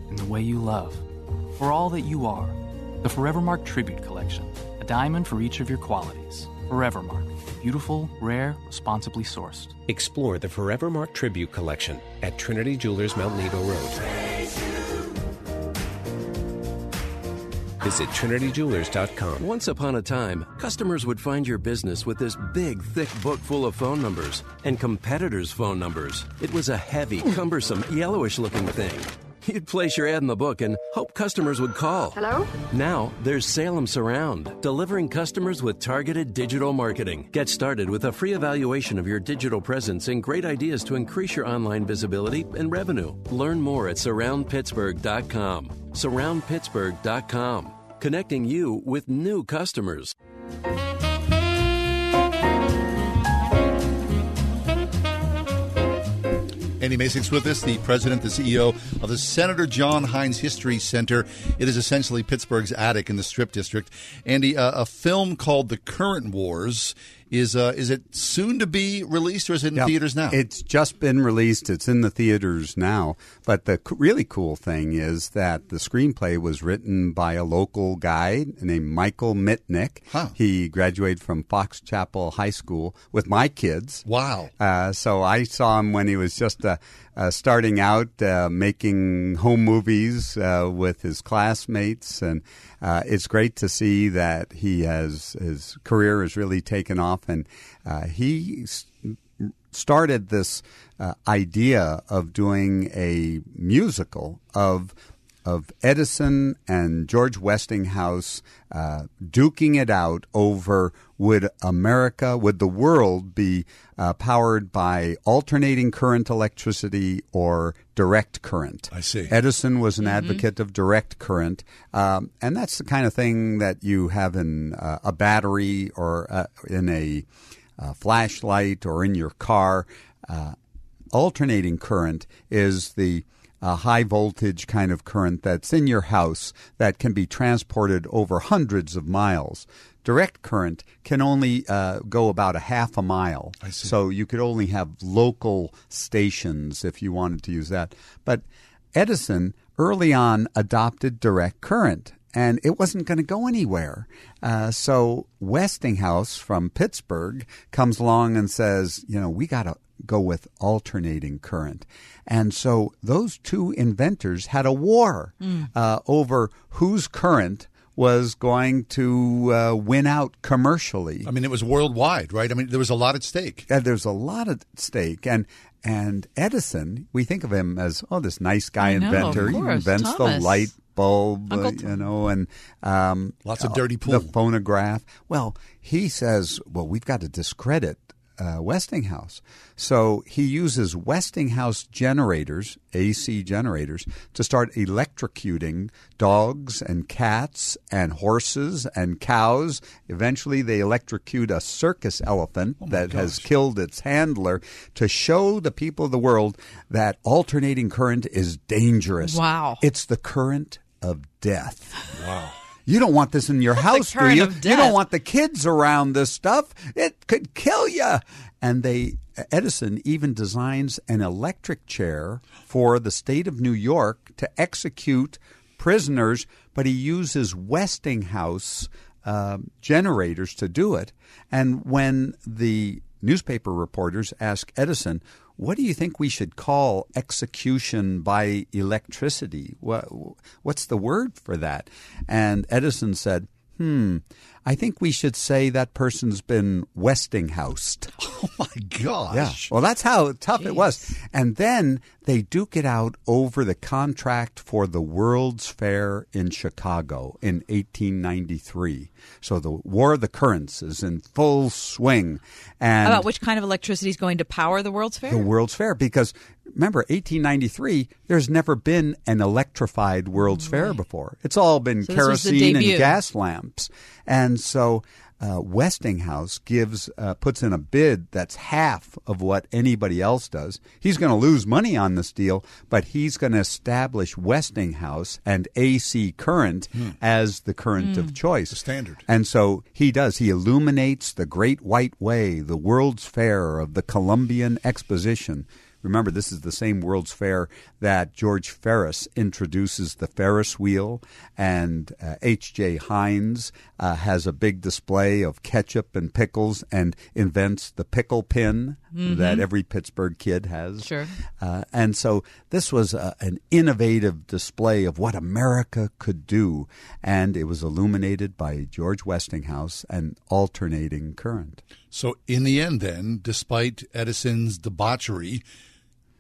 and the way you love. For all that you are. The Forevermark Tribute Collection. A diamond for each of your qualities. Forevermark. Beautiful, rare, responsibly sourced. Explore the Forevermark Tribute Collection at Trinity Jewelers Mount Nebo Road. Visit TrinityJewelers.com. Once upon a time, customers would find your business with this big, thick book full of phone numbers and competitors' phone numbers. It was a heavy, cumbersome, yellowish looking thing. You'd place your ad in the book and hope customers would call. Hello? Now, there's Salem Surround, delivering customers with targeted digital marketing. Get started with a free evaluation of your digital presence and great ideas to increase your online visibility and revenue. Learn more at surroundpittsburgh.com. Surroundpittsburgh.com, connecting you with new customers. Andy Masich's with us, the president, the CEO of the Senator John Heinz History Center. It is essentially Pittsburgh's attic in the Strip District. Andy, uh, a film called The Current Wars is uh, is it soon to be released or is it in Yep. theaters now? It's just been released. It's in the theaters now. But the really cool thing is that the screenplay was written by a local guy named Michael Mitnick. He graduated from Fox Chapel High School with my kids. Wow. Uh, so I saw him when he was just a uh, starting out uh, making home movies uh, with his classmates, and uh, it's great to see that he has his career has really taken off, and uh, he started this uh, idea of doing a musical of of Edison and George Westinghouse uh, duking it out over would America, would the world be uh, powered by alternating current electricity or direct current? I see. Edison was an Mhm. advocate of direct current, um, and that's the kind of thing that you have in uh, a battery or uh, in a uh, flashlight or in your car. Uh, alternating current is the uh, high voltage kind of current that's in your house that can be transported over hundreds of miles. Direct current can only uh, go about a half a mile. So you could only have local stations if you wanted to use that. But Edison early on adopted direct current and it wasn't going to go anywhere. Uh, so Westinghouse from Pittsburgh comes along and says, you know, we got to go with alternating current. And so those two inventors had a war Mm. uh, over whose current was going to uh, win out commercially. I mean, it was worldwide, right? I mean, there was a lot at stake. Uh, there's a lot at stake, and and Edison, we think of him as oh, this nice guy I know, inventor. of he invents Thomas. the light bulb, uh, you know, and um, Lots of dirty dirty The phonograph. Well, he says, well, we've got to discredit. Uh, Westinghouse. So he uses Westinghouse generators, AC generators, to start electrocuting dogs and cats and horses and cows. Eventually, they electrocute a circus elephant that has killed its handler to show the people of the world that alternating current is dangerous. Wow. It's the current of death. Wow. You don't want this in your house, do you? You don't want the kids around this stuff. It could kill you. And they Edison even designs an electric chair for the state of New York to execute prisoners, but he uses Westinghouse um generators to do it. And when the newspaper reporters ask Edison, what do you think we should call execution by electricity? What, what's the word for that? And Edison said, hmm, I think we should say that person's been Westinghoused. Oh my gosh. Yeah. Well, that's how tough it was. And then they duke it out over the contract for the World's Fair in Chicago in 1893. So the War of the Currents is in full swing. And About which kind of electricity is going to power the World's Fair? the World's Fair because remember 1893 there's never been an electrified World's Fair before. It's all been So this was the kerosene and gas lamps. And so uh, Westinghouse gives uh, puts in a bid that's half of what anybody else does. He's going to lose money on this deal, but he's going to establish Westinghouse and AC current as the current of choice, the standard. and so he does. He illuminates the Great White Way, the World's Fair of the Columbian Exposition. Remember, this is the same World's Fair that George Ferris introduces the Ferris wheel, and uh, H.J. Heinz uh, has a big display of ketchup and pickles and invents the pickle pin Mhm. that every Pittsburgh kid has. Sure. Uh, and so this was a, an innovative display of what America could do, and it was illuminated by George Westinghouse and alternating current. So in the end, then, despite Edison's debauchery,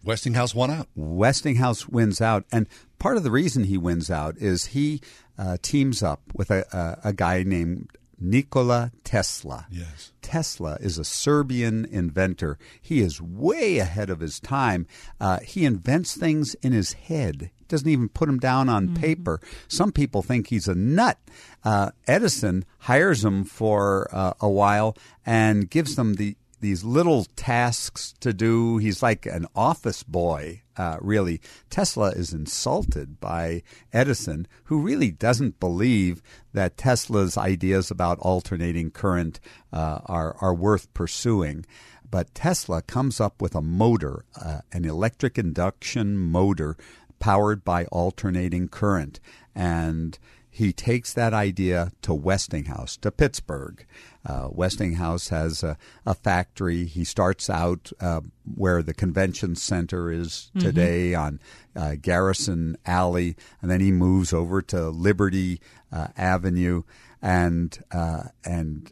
Westinghouse won out. Westinghouse wins out, and part of the reason he wins out is he uh, teams up with a, a, a guy named Nikola Tesla. Yes. Tesla is a Serbian inventor. He is way ahead of his time. Uh, he invents things in his head. He doesn't even put them down on paper. Some people think he's a nut. Uh, Edison hires him for uh, a while and gives them the these little tasks to do. He's like an office boy, uh, really. Tesla is insulted by Edison, who really doesn't believe that Tesla's ideas about alternating current uh, are are worth pursuing. But Tesla comes up with a motor, uh, an electric induction motor powered by alternating current, and he takes that idea to Westinghouse, to Pittsburgh. Uh, Westinghouse has a, a, factory. He starts out uh, where the convention center is today mm-hmm. on uh, Garrison Alley, and then he moves over to Liberty uh, Avenue, and uh, and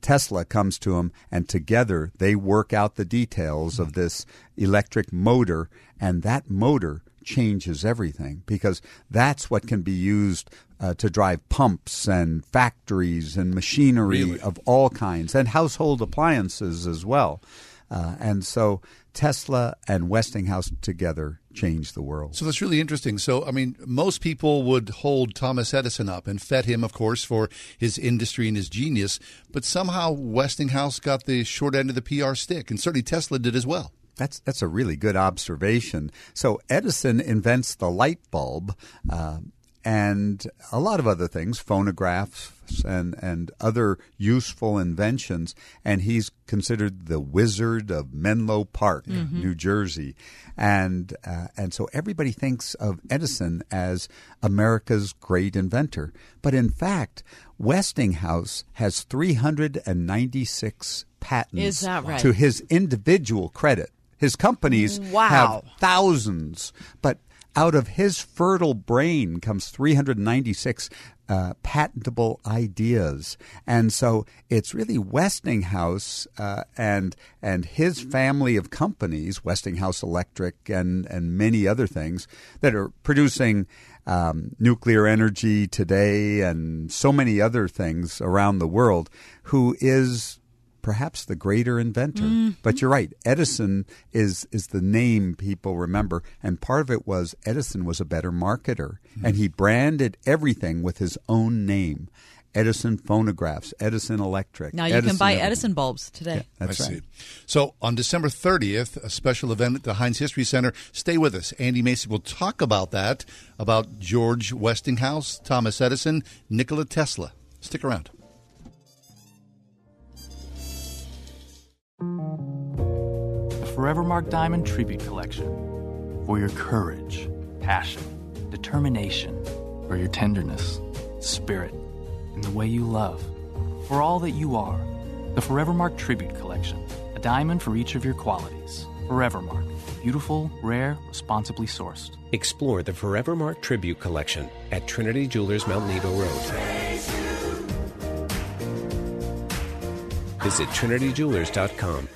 Tesla comes to him, and together they work out the details of this electric motor, and that motor changes everything because that's what can be used uh, to drive pumps and factories and machinery Really? of all kinds and household appliances as well. Uh, and so Tesla and Westinghouse together changed the world. So that's really interesting. So, I mean, most people would hold Thomas Edison up and fet him, of course, for his industry and his genius, but somehow Westinghouse got the short end of the PR stick, and certainly Tesla did as well. That's that's a really good observation. So Edison invents the light bulb, uh, and a lot of other things, phonographs and and other useful inventions. And he's considered the wizard of Menlo Park, Mhm. New Jersey, and uh, and so everybody thinks of Edison as America's great inventor, but in fact, Westinghouse has 396 patents Is that right? to his individual credit. His companies Wow. have thousands, but out of his fertile brain comes 396 uh, patentable ideas, and so it's really Westinghouse uh, and and his family of companies, Westinghouse Electric and and many other things that are producing. Um, nuclear energy today and so many other things around the world, who is perhaps the greater inventor. Mm-hmm. But you're right. Edison is is the name people remember, and part of it was Edison was a better marketer, Mm-hmm. and he branded everything with his own name. Edison phonographs, Edison Electric. Now you can buy everything. Edison bulbs today. That's I right. see. So on December 30th, a special event at the Heinz History Center. Stay with us. Andy Masich will talk about that, about George Westinghouse, Thomas Edison, Nikola Tesla. Stick around. The Forevermark Diamond Tribute Collection. For your courage, passion, determination, for your tenderness, spirit, and the way you love. For all that you are. The Forevermark Tribute Collection. A diamond for each of your qualities. Forevermark. Beautiful, rare, responsibly sourced. Explore the Forevermark Tribute Collection at Trinity Jewelers Mount Nebo Road. Visit trinityjewelers.com.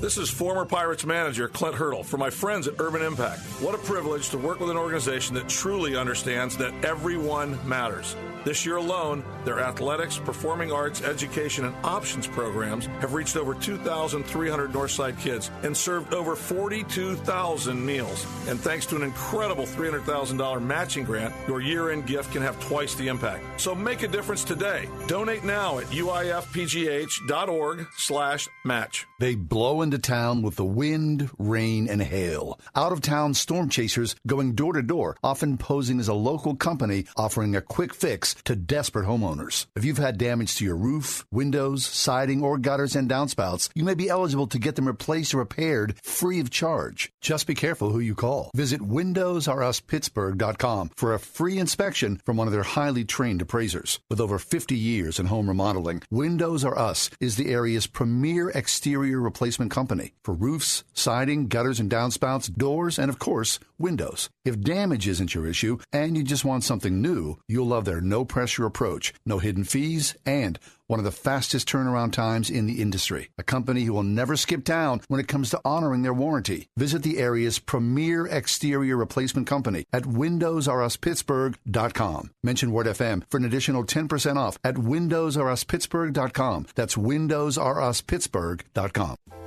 This is former Pirates manager Clint Hurdle for my friends at Urban Impact. What a privilege to work with an organization that truly understands that everyone matters. This year alone, their athletics, performing arts, education, and options programs have reached over 2,300 Northside kids and served over 42,000 meals. And thanks to an incredible $300,000 matching grant, your year end gift can have twice the impact. So make a difference today. Donate now at uifpgh.org slash match. They blow into town with the wind, rain, and hail. Out of town storm chasers going door to door, often posing as a local company offering a quick fix to desperate homeowners. If you've had damage to your roof, windows, siding, or gutters and downspouts, you may be eligible to get them replaced or repaired free of charge. Just be careful who you call. Visit WindowsRUsPittsburgh.com for a free inspection from one of their highly trained appraisers. With over 50 years in home remodeling, Windows R Us is the area's premier exterior replacement company for roofs, siding, gutters and downspouts, doors, and of course, windows. If damage isn't your issue and you just want something new, you'll love their no pressure approach, no hidden fees, and one of the fastest turnaround times in the industry. A company who will never skip town when it comes to honoring their warranty. Visit the area's premier exterior replacement company at WindowsRUsPittsburgh.com. Mention Word FM for an additional 10% off at WindowsRUsPittsburgh.com. That's WindowsRUsPittsburgh.com.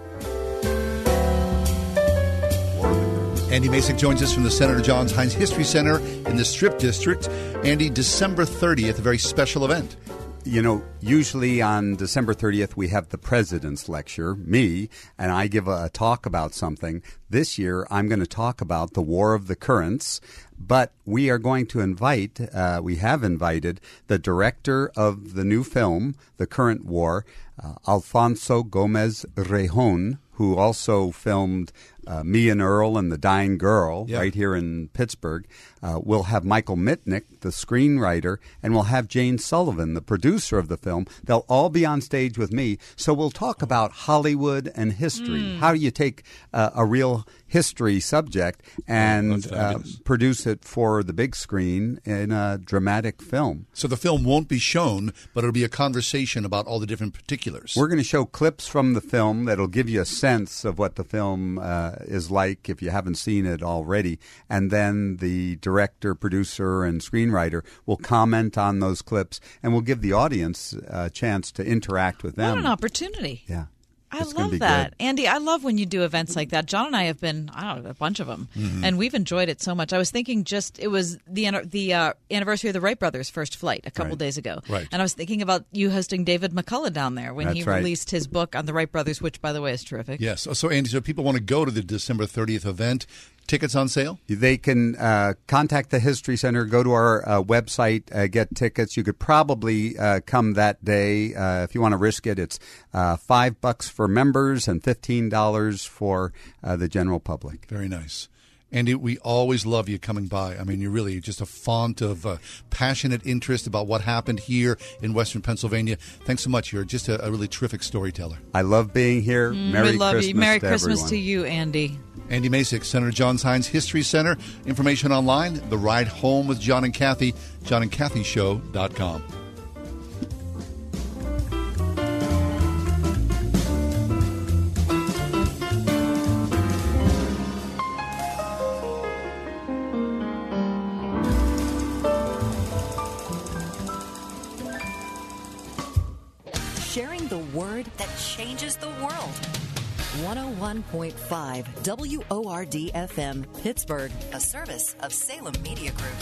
Andy Masich joins us from the Senator Johns Heinz History Center in the Strip District. Andy, December 30th, a very special event. you know, usually on December 30th, we have the president's lecture, me, and I give a, talk about something. This year, I'm going to talk about the War of the Currents, but we are going to invite, uh, we have invited the director of the new film, The Current War, uh, Alfonso Gomez Rejon, who also filmed uh, Me and Earl and the Dying Girl Yeah. right here in Pittsburgh. Uh, we'll have Michael Mitnick, the screenwriter, and we'll have Jane Sullivan, the producer of the film. They'll all be on stage with me. So we'll talk about Hollywood and history. Mm. How do you take uh, a real history subject and uh, produce it for the big screen in a dramatic film? So the film won't be shown, but it'll be a conversation about all the different particulars. We're going to show clips from the film that'll give you a sense of what the film uh, is like if you haven't seen it already. And then the director, producer, and screenwriter will comment on those clips and we'll give the audience a chance to interact with them. What an opportunity. Yeah. I It's love that. good. Andy, I love when you do events like that. John and I have been, I don't know, a bunch of them, Mhm. and we've enjoyed it so much. I was thinking just, it was the the uh, anniversary of the Wright brothers' first flight a couple Right. days ago. Right. And I was thinking about you hosting David McCullough down there when he right. released his book on the Wright brothers, which, by the way, is terrific. Yes. So, Andy, so people want to go to the December 30th event, tickets on sale? They can uh, contact the History Center, go to our uh, website, uh, get tickets. You could probably uh, come that day uh, if you want to risk it. It's uh, five bucks for members and fifteen dollars for uh, the general public. Very nice. Andy, we always love you coming by. I mean, you're really just a font of uh, passionate interest about what happened here in Western Pennsylvania. Thanks so much. You're just a, a really terrific storyteller. I love being here. Mm, Merry we love Christmas you. Merry to Christmas everyone. to you, Andy. Andy Masich, Senator John Heinz History Center. Information online, The Ride Home with John and Kathy, johnandkathyshow.com. word that changes the world. 101.5 WORD FM, Pittsburgh, a service of Salem Media Group.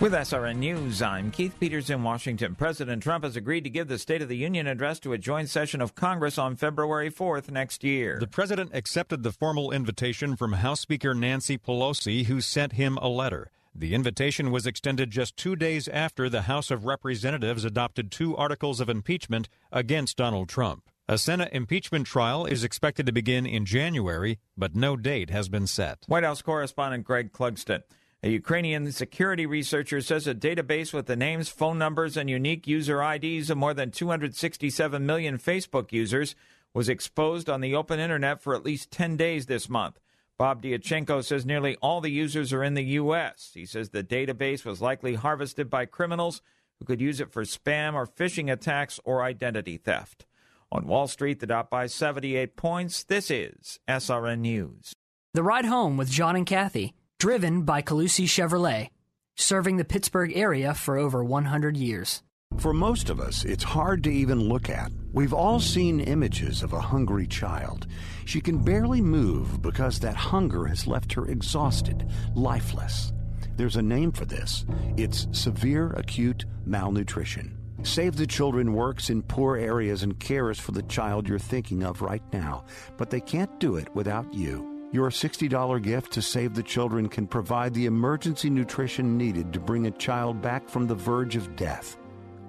With SRN News, I'm Keith Peters in Washington. President Trump has agreed to give the State of the Union address to a joint session of Congress on February 4th next year. The president accepted the formal invitation from House Speaker Nancy Pelosi, who sent him a letter. The invitation was extended just two days after the House of Representatives adopted two articles of impeachment against Donald Trump. A Senate impeachment trial is expected to begin in January, but no date has been set. White House correspondent Greg Clugston. A Ukrainian security researcher says a database with the names, phone numbers, and unique user IDs of more than 267 million Facebook users was exposed on the open internet for at least 10 days this month. Bob Diachenko says nearly all the users are in the U.S. He says the database was likely harvested by criminals who could use it for spam or phishing attacks or identity theft. On Wall Street, the Dow by 78 points. This is SRN News. The Ride Home with John and Kathy, driven by Calusi Chevrolet, serving the Pittsburgh area for over 100 years. For most of us, it's hard to even look at. We've all seen images of a hungry child. She can barely move because that hunger has left her exhausted, lifeless. There's a name for this it's severe acute malnutrition. Save the Children works in poor areas and cares for the child you're thinking of right now, but they can't do it without you. Your $60 gift to Save the Children can provide the emergency nutrition needed to bring a child back from the verge of death.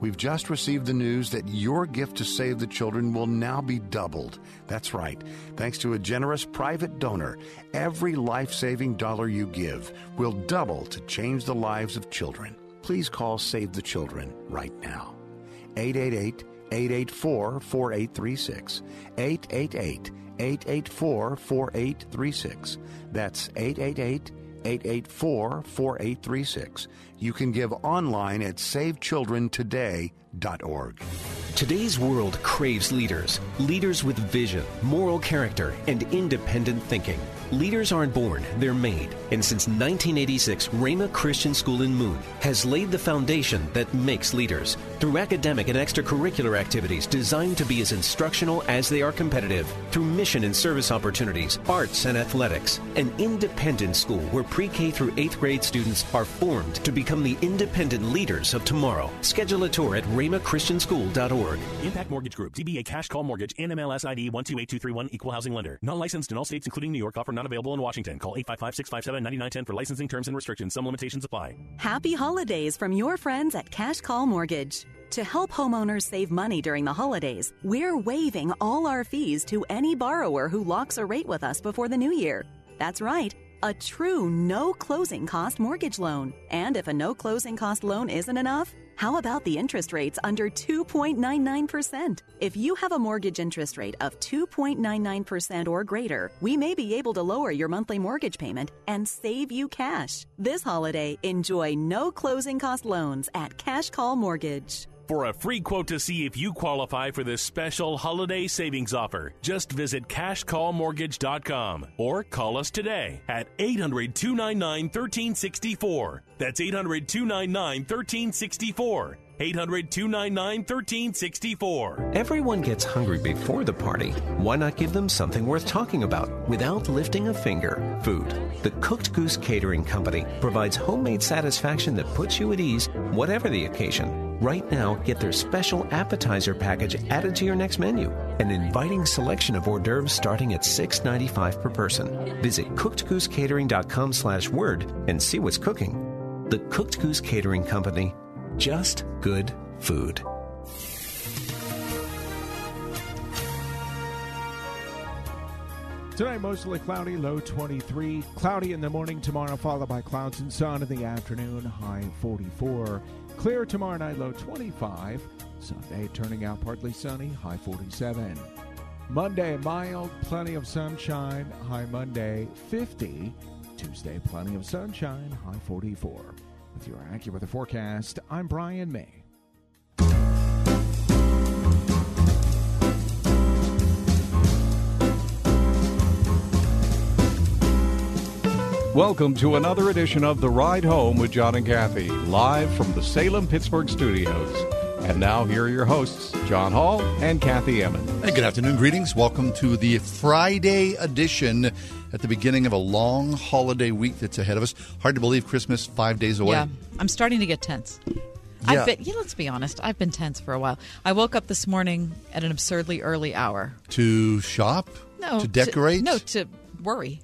We've just received the news that your gift to Save the Children will now be doubled. That's right. Thanks to a generous private donor, every life saving dollar you give will double to change the lives of children. Please call Save the Children right now. 888 884 4836. 888 884 4836. That's 888 884 4836. You can give online at savechildrentoday.org. Today's world craves leaders, leaders with vision, moral character, and independent thinking. Leaders aren't born, they're made. And since 1986, Rhema Christian School in Moon has laid the foundation that makes leaders. Through academic and extracurricular activities designed to be as instructional as they are competitive. Through mission and service opportunities, arts and athletics. An independent school where pre K through 8th grade students are formed to become the independent leaders of tomorrow. Schedule a tour at rhemachristianschool.org. Impact Mortgage Group, DBA Cash Call Mortgage, NMLS ID 128231, Equal Housing Lender. Not licensed in all states, including New York. Offer not available in Washington. Call 855 657 9910 for licensing terms and restrictions. Some limitations apply. Happy holidays from your friends at Cash Call Mortgage. To help homeowners save money during the holidays, we're waiving all our fees to any borrower who locks a rate with us before the new year. That's right. A true no closing cost mortgage loan. And if a no closing cost loan isn't enough, how about the interest rates under 2.99%? If you have a mortgage interest rate of 2.99% or greater, we may be able to lower your monthly mortgage payment and save you cash. This holiday, enjoy no closing cost loans at Cash Call Mortgage. For a free quote to see if you qualify for this special holiday savings offer, just visit cashcallmortgage.com or call us today at 800 299 1364. That's 800 299 1364. 800 299 1364. Everyone gets hungry before the party. Why not give them something worth talking about without lifting a finger? Food. The Cooked Goose Catering Company provides homemade satisfaction that puts you at ease, whatever the occasion. Right now, get their special appetizer package added to your next menu. An inviting selection of hors d'oeuvres starting at $6.95 per person. Visit cookedgoosecatering.com slash word and see what's cooking. The Cooked Goose Catering Company. Just good food. Tonight, mostly cloudy, low 23. Cloudy in the morning tomorrow, followed by clouds and sun in the afternoon, high 44. Clear tomorrow night, low 25. Sunday, turning out partly sunny, high 47. Monday, mild, plenty of sunshine, high Monday, 50. Tuesday, plenty of sunshine, high 44. With your AccuWeather forecast, I'm Brian May. Welcome to another edition of The Ride Home with John and Kathy, live from the Salem Pittsburgh studios. And now, here are your hosts, John Hall and Kathy Emmons. Hey, good afternoon. Greetings. Welcome to the Friday edition at the beginning of a long holiday week that's ahead of us. Hard to believe Christmas five days away. Yeah, I'm starting to get tense. Yeah. I've been, yeah, let's be honest. I've been tense for a while. I woke up this morning at an absurdly early hour. To shop? No, To decorate? no, to worry.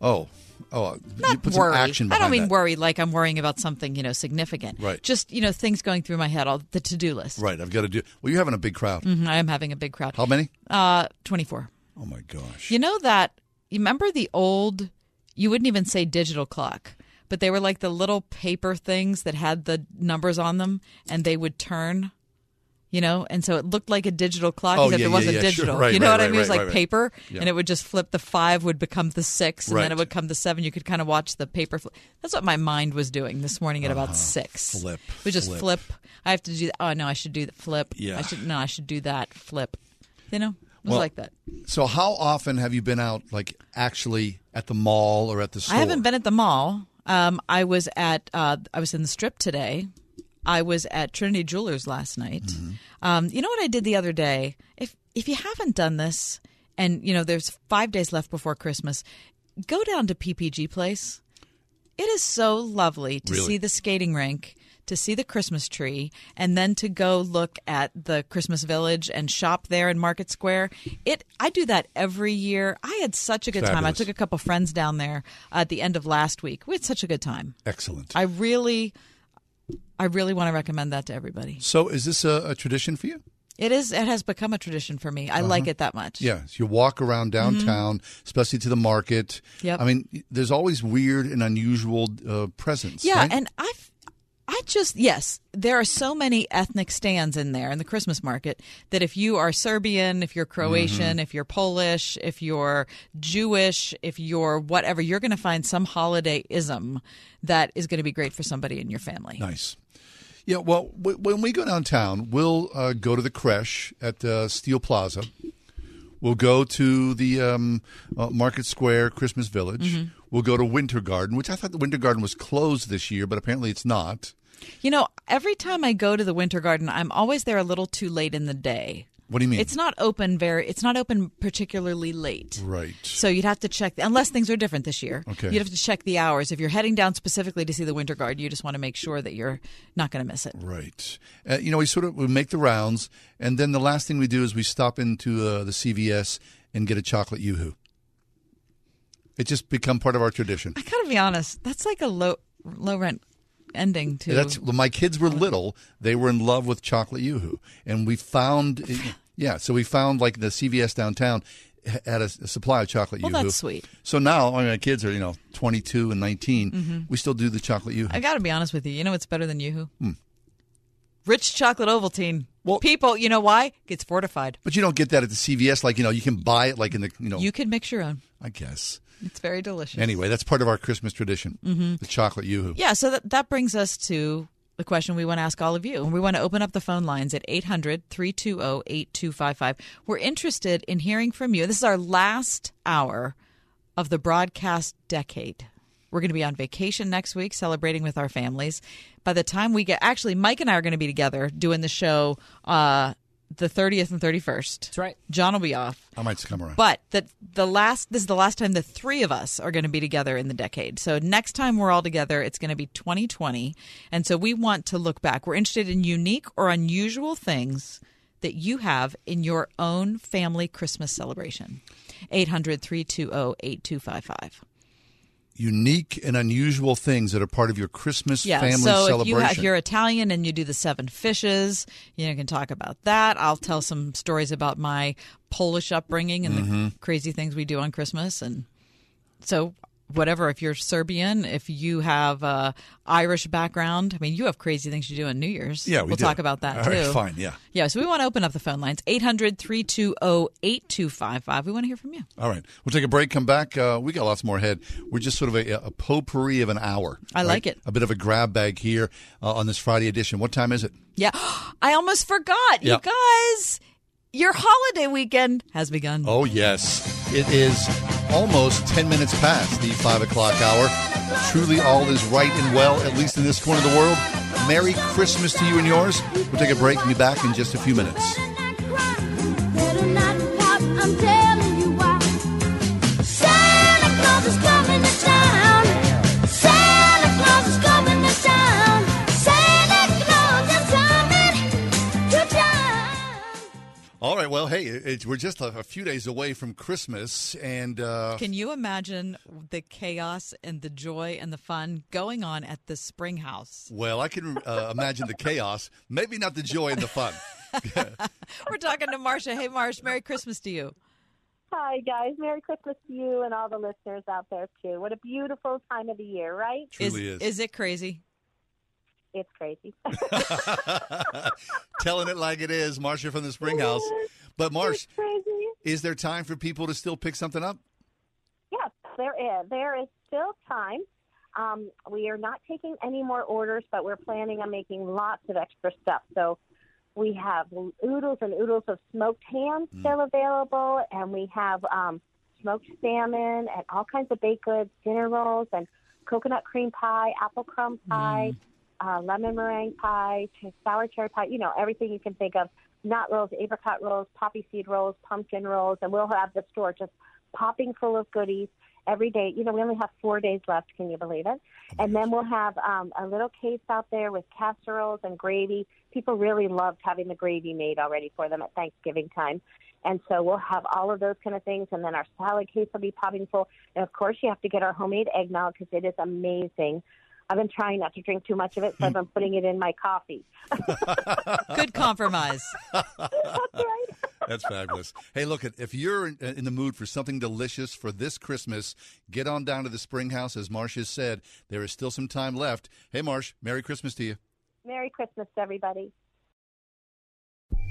Oh. Oh, you Not put worry. some action I don't mean that. worry like I'm worrying about something you know significant. Right. Just you know things going through my head. All the to do list. Right, I've got to do. Well, you're having a big crowd. hmm I am having a big crowd. How many? Uh, twenty four. Oh my gosh. You know that? You remember the old? You wouldn't even say digital clock, but they were like the little paper things that had the numbers on them, and they would turn. You know, and so it looked like a digital clock, Oh, except yeah, it wasn't yeah, yeah, sure. digital. Right, you know right, what I right, mean? It was like right, right. paper, and it would just flip. The five would become the six, and then it would come the seven. You could kind of watch the paper. Flip. That's what my mind was doing this morning at about six. Uh-huh. Flip, We just flip. flip. I have to do. That. Oh no, I should do the flip. Yeah. I should. No, I should do that flip. You know, it was Well, like that. So, how often have you been out, like actually at the mall or at the store? I haven't been at the mall. Um, I was at uh, I was in the strip today. I was at Trinity Jewelers last night. Mm-hmm. Um, you know what I did the other day? If if you haven't done this, and you know there's five days left before Christmas, go down to PPG Place. It is so lovely to Really? see the skating rink, to see the Christmas tree, and then to go look at the Christmas Village and shop there in Market Square. It I do that every year. I had such a good time. I took a couple friends down there at the end of last week. We had such a good time. Excellent. I really, I really want to recommend that to everybody. So, is this a, a tradition for you? It is. It has become a tradition for me. I like it that much. Uh-huh. Yeah, so you walk around downtown, especially to the market. Yeah, I mean, there's always weird and unusual uh, presents. Yeah, right? and I, I just yes, there are so many ethnic stands in there in the Christmas market that if you are Serbian, if you're Croatian, Mm-hmm. if you're Polish, if you're Jewish, if you're whatever, you're going to find some holiday ism that is going to be great for somebody in your family. Nice. Yeah, well, w- when we go downtown, we'll uh, go to the creche at uh, Steel Plaza. We'll go to the um, uh, Market Square Christmas Village. Mhm. We'll go to Winter Garden, which I thought the Winter Garden was closed this year, but apparently it's not. You know, every time I go to the Winter Garden, I'm always there a little too late in the day. What do you mean? It's not open very. It's not open particularly late. Right. So you'd have to check unless things are different this year. Okay. You'd have to check the hours. If you're heading down specifically to see the Winter Garden, you just want to make sure that you're not going to miss it. Right. Uh, you know, we sort of we make the rounds, and then the last thing we do is we stop into uh, the CVS and get a chocolate yoo-hoo. It just become part of our tradition. I gotta be honest. That's like a low low rent ending to. That's when my kids were little. They were in love with chocolate yoo-hoo, and we found, yeah. So we found like the CVS downtown had a, a supply of chocolate Well, yoo-hoo. that's sweet. So now, I mean, my kids are you know 22 and 19. Mhm. We still do the chocolate yoo-hoo. I gotta be honest with you. You know what's better than YooHoo? Hmm. Rich chocolate Ovaltine. Well, people, you know why? Gets fortified. But you don't get that at the CVS. Like you know, you can buy it like in the you know. You can mix your own. I guess. It's very delicious. Anyway, that's part of our Christmas tradition. Mhm. The chocolate yoo-hoo. Yeah, so that, that brings us to the question we want to ask all of you. And we want to open up the phone lines at 800 320 8255. We're interested in hearing from you. This is our last hour of the broadcast decade. We're going to be on vacation next week, celebrating with our families. By the time we get, actually, Mike and I are going to be together doing the show uh, the 30th and 31st. That's right. John will be off. I might come around. But the the last this is the last time the three of us are going to be together in the decade. So next time we're all together, it's going to be 2020, and so we want to look back. We're interested in unique or unusual things that you have in your own family Christmas celebration. 800-320-8255. Unique and unusual things that are part of your Christmas Yeah, family so if celebration. you if you're Italian and you do the seven fishes, you know, you can talk about that. I'll tell some stories about my Polish upbringing and the Mhm. crazy things we do on Christmas, and so whatever. If you're Serbian, if you have a Irish background, I mean, you have crazy things to do on New Year's. Yeah, we will talk about that All too. right, fine, yeah. yeah. So we want to open up the phone lines 800-320-8255. We want to hear from you. All right, we'll take a break. Come back. Uh, we got lots more ahead. We're just sort of a, a potpourri of an hour. I like it. A bit of a grab bag here uh, on this Friday edition. What time is it? Yeah, I almost forgot, Yeah. you guys. Your holiday weekend has begun. Oh yes, it is almost ten minutes past the five o'clock hour. Truly, all is right and well, at least in this corner of the world. Merry Christmas to you and yours. We'll take a break and be back in just a few minutes. All right. Well, hey, it, we're just a, a few days away from Christmas, and uh, Can you imagine the chaos and the joy and the fun going on at the Spring House? well, I can uh, imagine the chaos. Maybe not the joy and the fun. We're talking to Marcia. Hey, Marsh, Merry Christmas to you. Hi, guys. Merry Christmas to you and all the listeners out there, too. What a beautiful time of the year, right? Truly is. Is it crazy? It's crazy. Telling it like it is, Marcia from the Spring House. But Marsh, is there time for people to still pick something up? Yes, there is. There is still time. Um, we are not taking any more orders, but we're planning on making lots of extra stuff. So we have oodles and oodles of smoked ham still available, and we have um, smoked salmon and all kinds of baked goods, dinner rolls, and coconut cream pie, apple crumb pie, uh, lemon meringue pie, ch- sour cherry pie. You know everything you can think of. Nut rolls, apricot rolls, poppy seed rolls, pumpkin rolls, and we'll have the store just popping full of goodies every day. You know, we only have four days left. Can you believe it? And then we'll have um, a little case out there with casseroles and gravy. People really loved having the gravy made already for them at Thanksgiving time. And so we'll have all of those kind of things. And then our salad case will be popping full. And of course, you have to get our homemade eggnog because it is amazing. I've been trying not to drink too much of it, so I've been putting it in my coffee. Good compromise. That's right. That's fabulous. Hey, look, if you're in, in the mood for something delicious for this Christmas, get on down to the Spring House. As Marsh has said, there is still some time left. Hey, Marsh, Merry Christmas to you. Merry Christmas, everybody.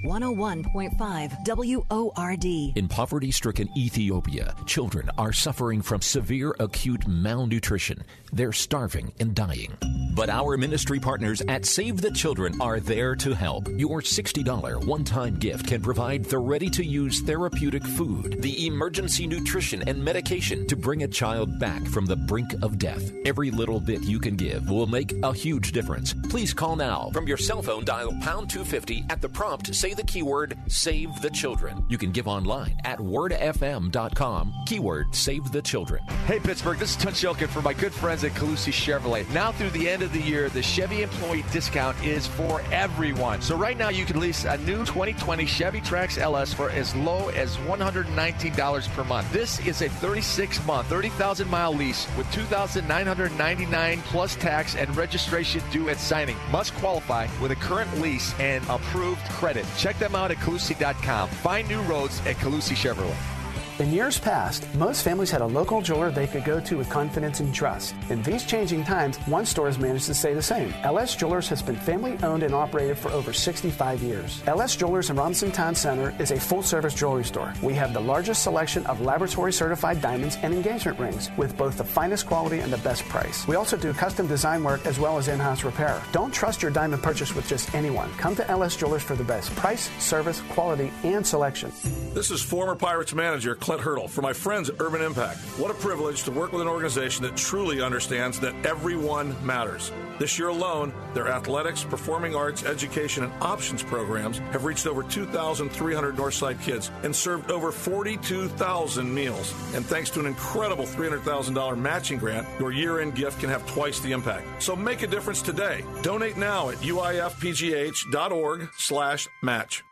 101.5 WORD. In poverty stricken Ethiopia, children are suffering from severe acute malnutrition. They're starving and dying. But our ministry partners at Save the Children are there to help. Your $60 one time gift can provide the ready to use therapeutic food, the emergency nutrition, and medication to bring a child back from the brink of death. Every little bit you can give will make a huge difference. Please call now. From your cell phone, dial pound 250 at the prompt, say the keyword Save the Children. You can give online at wordfm.com, keyword Save the Children. Hey Pittsburgh, this is Tunch Ilkin for my good friends at Colussy Chevrolet. Now through the end of the year, the Chevy employee discount is for everyone. So right now you can lease a new 2020 Chevy Trax LS for as low as $119 per month. This is a 36-month, 30,000 mile lease with 2,999 plus tax and registration due at signing. Must qualify with a current lease and approved credit. Check them out at Colussy.com. Find new roads at Colussy Chevrolet. In years past, most families had a local jeweler they could go to with confidence and trust. In these changing times, one store has managed to stay the same. LS Jewelers has been family owned and operated for over 65 years. LS Jewelers in Robinson Town Center is a full service jewelry store. We have the largest selection of laboratory certified diamonds and engagement rings with both the finest quality and the best price. We also do custom design work as well as in house repair. Don't trust your diamond purchase with just anyone. Come to LS Jewelers for the best price, service, quality, and selection. This is former Pirates manager Clint Hurdle for my friends at Urban Impact. What a privilege to work with an organization that truly understands that everyone matters. This year alone, their athletics, performing arts, education, and options programs have reached over 2,300 Northside kids and served over 42,000 meals. And thanks to an incredible $300,000 matching grant, your year end gift can have twice the impact. So make a difference today. Donate now at uifpgh.org slash match.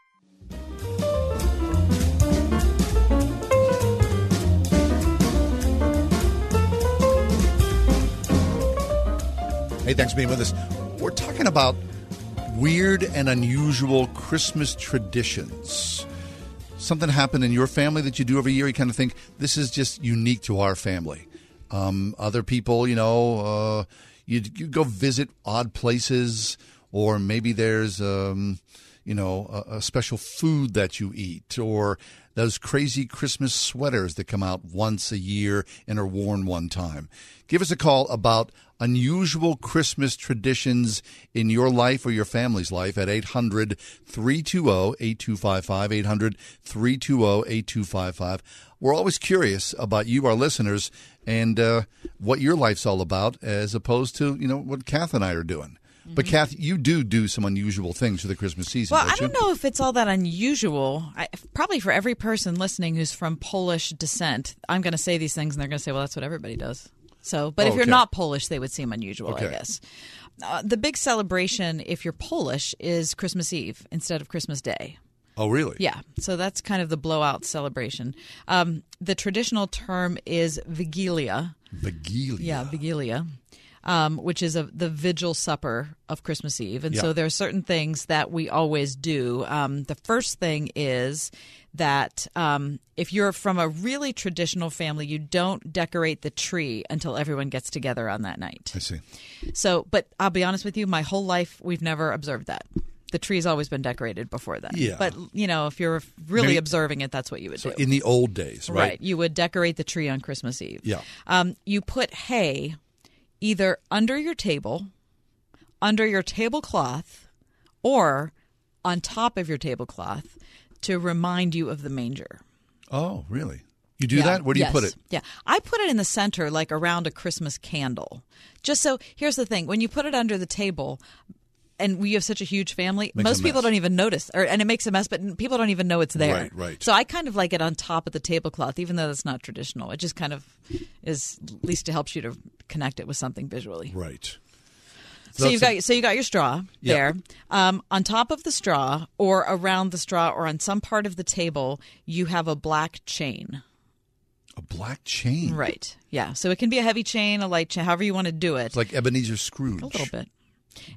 Hey, thanks for being with us. We're talking about weird and unusual Christmas traditions. Something happened in your family that you do every year. You kind of think this is just unique to our family. Um, other people, you know, uh, you, go visit odd places, or maybe there's, um, you know, a, a special food that you eat, or those crazy Christmas sweaters that come out once a year and are worn one time. Give us a call about unusual Christmas traditions in your life or your family's life at 800 320 8255. 800 320 8255. We're always curious about you, our listeners, and uh, what your life's all about, as opposed to, you know, what Kath and I are doing. But Kath, you do do some unusual things for the Christmas season. Well, don't I don't you? know if it's all that unusual. I, probably for every person listening who's from Polish descent, I'm going to say these things, and they're going to say, "Well, that's what everybody does." So, but Oh, if you're okay. not Polish, they would seem unusual, Okay. I guess. Uh, the big celebration, if you're Polish, is Christmas Eve instead of Christmas Day. Oh, really? Yeah, so that's kind of the blowout celebration. Um, the traditional term is Vigilia. Vigilia. Yeah, Vigilia, um, which is a, the vigil supper of Christmas Eve. And Yeah. so there are certain things that we always do. Um, the first thing is that um, if you're from a really traditional family, you don't decorate the tree until everyone gets together on that night. I see. So, but I'll be honest with you, my whole life we've never observed that. The tree's always been decorated before then. Yeah. But you know, if you're really Maybe- observing it, that's what you would So do. in the old days, right? You would decorate the tree on Christmas Eve. Yeah. Um, you put hay either under your table, under your tablecloth, or on top of your tablecloth to remind you of the manger. Oh, really? You do Yeah. that? Where do you put it? Yeah. I put it in the center, like around a Christmas candle. Just so, here's the thing when you put it under the table, and we have such a huge family, Makes most people don't even notice, or and it makes a mess, but people don't even know it's there. Right, right. So I kind of like it on top of the tablecloth, even though that's not traditional. It just kind of is, at least it helps you to connect it with something visually. Right. So you've got so you got your straw Yeah. there. Um, on top of the straw, or around the straw, or on some part of the table, you have a black chain. A black chain. Right. Yeah. So it can be a heavy chain, a light chain, however you want to do it. It's like Ebenezer Scrooge. a little bit.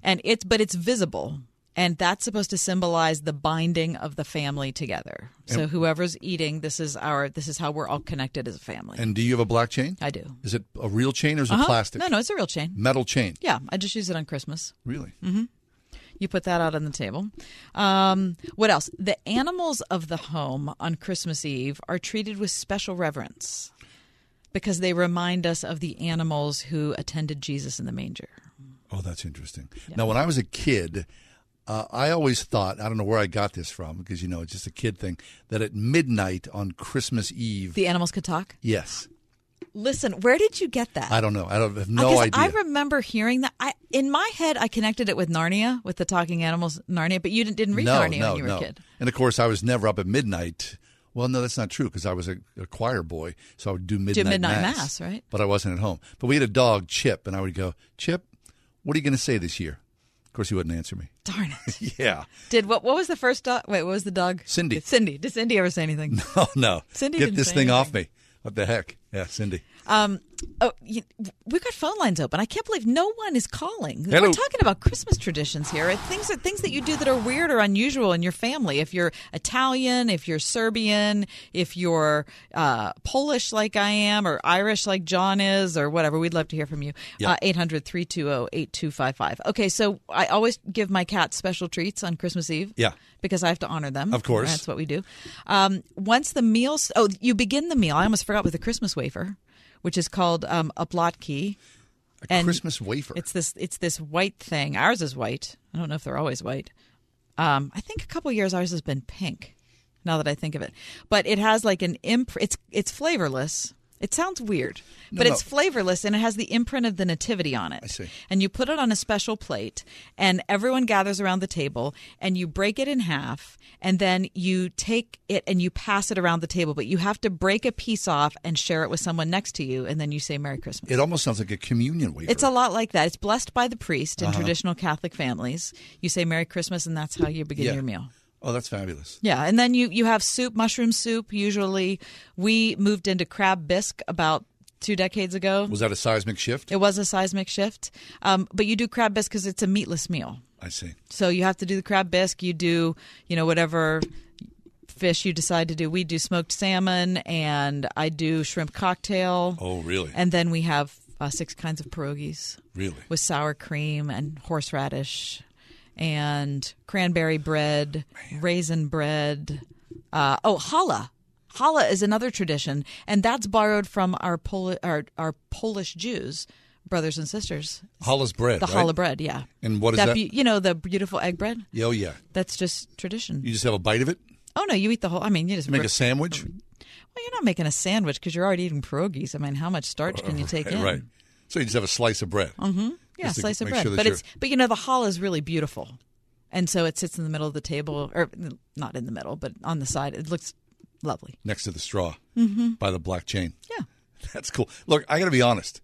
And it's but it's visible. And that's supposed to symbolize the binding of the family together. So And- whoever's eating, this is our this is how we're all connected as a family. And do you have a black chain? I do. Is it a real chain or is it Uh-huh. plastic? No, no, it's a real chain. Metal chain. Yeah, I just use it on Christmas. Really? Mm-hmm. You put that out on the table. Um, what else? The animals of the home on Christmas Eve are treated with special reverence because they remind us of the animals who attended Jesus in the manger. Oh, that's interesting. Now, when I was a kid, uh, I always thought, I don't know where I got this from because, you know, it's just a kid thing, that at midnight on Christmas Eve. The animals could talk? yes. Listen, where did you get that? I don't know. I don't have no idea. I remember hearing that. I in my head, I connected it with Narnia, with the talking animals, Narnia. But you didn't, didn't read no, Narnia no, when you were no. a kid. And of course, I was never up at midnight. Well, no, that's not true because I was a, a choir boy, so I would do midnight, do midnight mass, mass, right? But I wasn't at home. But we had a dog, Chip, and I would go, Chip, what are you going to say this year? Of course, he wouldn't answer me. Darn it! yeah. Did what? What was the first dog? Wait, what was the dog? Cindy. Cindy. Did Cindy ever say anything? No, no! Cindy Get this thing off me! What the heck? Yeah, Cindy. Um, oh, you, we've got phone lines open. I can't believe no one is calling. Hello. We're talking about Christmas traditions here. Things that things that you do that are weird or unusual in your family. If you're Italian, if you're Serbian, if you're uh, Polish like I am, or Irish like John is, or whatever, we'd love to hear from you. Uh, 800 320 8255. Okay, so I always give my cats special treats on Christmas Eve. Yeah. Because I have to honor them. Of course. That's what we do. Um, once the meals, oh, you begin the meal. I almost forgot with the Christmas wafer, which is called um, oplatki. A Christmas wafer. It's this. It's this white thing. Ours is white. I don't know if they're always white. Um, I think a couple years ours has been pink. Now that I think of it, but it has like an imp. It's it's flavorless. It sounds weird, No, but no. it's flavorless and it has the imprint of the nativity on it. I see. And you put it on a special plate, and everyone gathers around the table, and you break it in half, and then you take it and you pass it around the table. But you have to break a piece off and share it with someone next to you, and then you say Merry Christmas. It almost sounds like a communion wafer. It's a lot like that. It's blessed by the priest in Uh-huh. traditional Catholic families. You say Merry Christmas, and that's how you begin Yeah. your meal. Oh, that's fabulous. Yeah, and then you you have soup, mushroom soup. Usually, we moved into crab bisque about two decades ago. Was that a seismic shift? It was a seismic shift, um, but you do crab bisque because it's a meatless meal. I see. So you have to do the crab bisque. You do, you know, whatever fish you decide to do. We do smoked salmon, and I do shrimp cocktail. Oh, really? And then we have uh, six kinds of pierogies. Really? With sour cream and horseradish, and cranberry bread, raisin bread. Uh, oh, challah. Challah is another tradition, and that's borrowed from our Poli- our, our Polish Jews, brothers and sisters. Challah's bread. The right? challah bread, yeah. And what is that? be- you know the beautiful egg bread. Yeah, oh, yeah. That's just tradition. You just have a bite of it? Oh no, you eat the whole. I mean, you just You make a sandwich? Well, you're not making a sandwich because you're already eating pierogies. I mean, how much starch can you take right, in? Right. So you just have a slice of bread. Mm-hmm. Yeah, slice of bread. sure but you're- it's but you know the hall is really beautiful, and so it sits in the middle of the table, or not in the middle, but on the side. It looks lovely. next to the straw Mhm. by the black chain. Yeah. That's cool. Look, I got to be honest.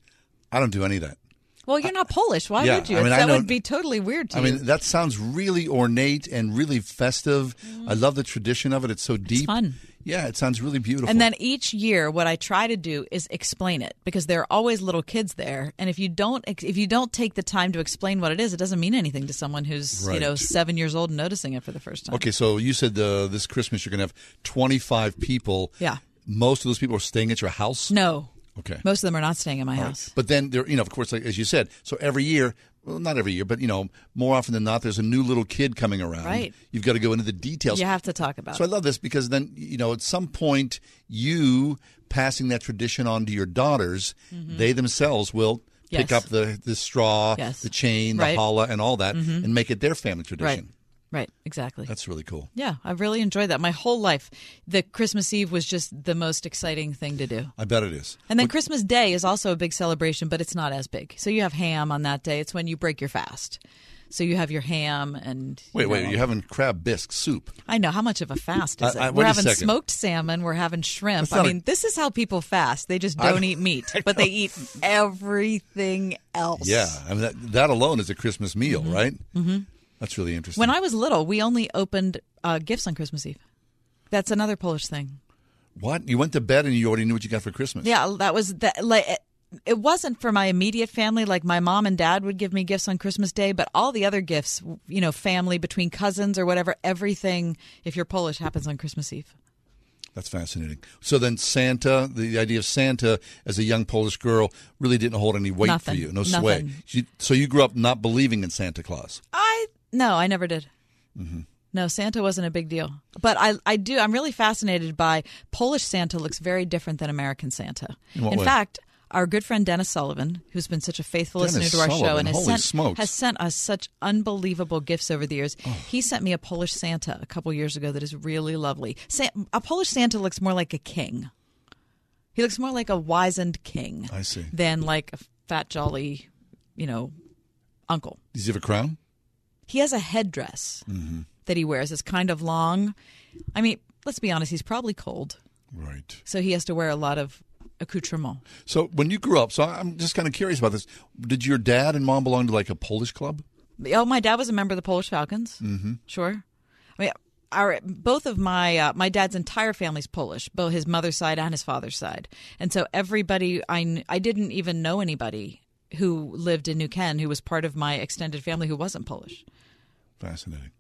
I don't do any of that. Well, you're not Polish. Why yeah, would you? I mean, that I would be totally weird to I you. mean, that sounds really ornate and really festive. I love the tradition of it. It's so deep. fun. Yeah, it sounds really beautiful. And then each year, what I try to do is explain it because there are always little kids there, and if you don't if you don't take the time to explain what it is, it doesn't mean anything to someone who's you know seven years old and noticing it for the first time. Okay, so you said uh, this Christmas you're going to have 25 people. Yeah. Most of those people are staying at your house? No. Okay. Most of them are not staying at my right. house. But then there, you know, of course, like as you said, so every year, well, not every year, but you know, more often than not, there's a new little kid coming around. Right. You've got to go into the details. You have to talk about So I love this because then, you know, at some point, you passing that tradition on to your daughters, Mhm. they themselves will pick up the, the straw, Yes. the chain, the Right. challah, and all that, Mhm. and make it their family tradition. Right. Right. Exactly. That's really cool. Yeah, I really enjoyed that. My whole life, the Christmas Eve was just the most exciting thing to do. I bet it is. And then Christmas Day is also a big celebration, but it's not as big. So you have ham on that day. It's when you break your fast. So you have your ham and Wait, you wait, you're having crab bisque soup. I know how much of a fast uh, is I- it. I- we're having smoked salmon. We're having shrimp. I not a- mean, this is how people fast. They just don't know- eat meat, I but they eat everything else. Yeah, I mean that, that alone is a Christmas meal, mm-hmm. right? Mm-hmm. That's really interesting. When I was little, we only opened uh, gifts on Christmas Eve. That's another Polish thing. what you went to bed and you already knew what you got for Christmas? Yeah, that was that. Like, it- it wasn't for my immediate family. Like my mom and dad would give me gifts on Christmas Day, but all the other gifts, you know, family between cousins or whatever, everything. If you're Polish, happens on Christmas Eve. That's fascinating. So then Santa, the idea of Santa as a young Polish girl really didn't hold any weight Nothing. for you, no sway. Nothing. So you grew up not believing in Santa Claus. I No, I never did. Mm-hmm. No, Santa wasn't a big deal. But I, I do. I'm really fascinated by Polish Santa. Looks very different than American Santa. In way? fact, our good friend Dennis Sullivan, who's been such a faithful Dennis listener to our show and has sent smokes. Oh. has sent us such unbelievable gifts over the years, he sent me a Polish Santa a couple years ago that is really lovely. A Polish Santa looks more like a king. He looks more like a wizened king I see. than like a fat jolly, you know, uncle. Does he have a crown? He has a headdress that he wears. It's kind of long. I mean, let's be honest, he's probably cold. Right. So he has to wear a lot of accoutrement. So when you grew up, so I'm just kind of curious about this. Did your dad and mom belong to like a Polish club? Oh, my dad was a member of the Polish Falcons. Mm-hmm. Sure. I mean, our both of my uh, my dad's entire family's Polish, both his mother's side and his father's side, and so everybody I I didn't even know anybody who lived in New Ken who was part of my extended family who wasn't Polish. Fascinating.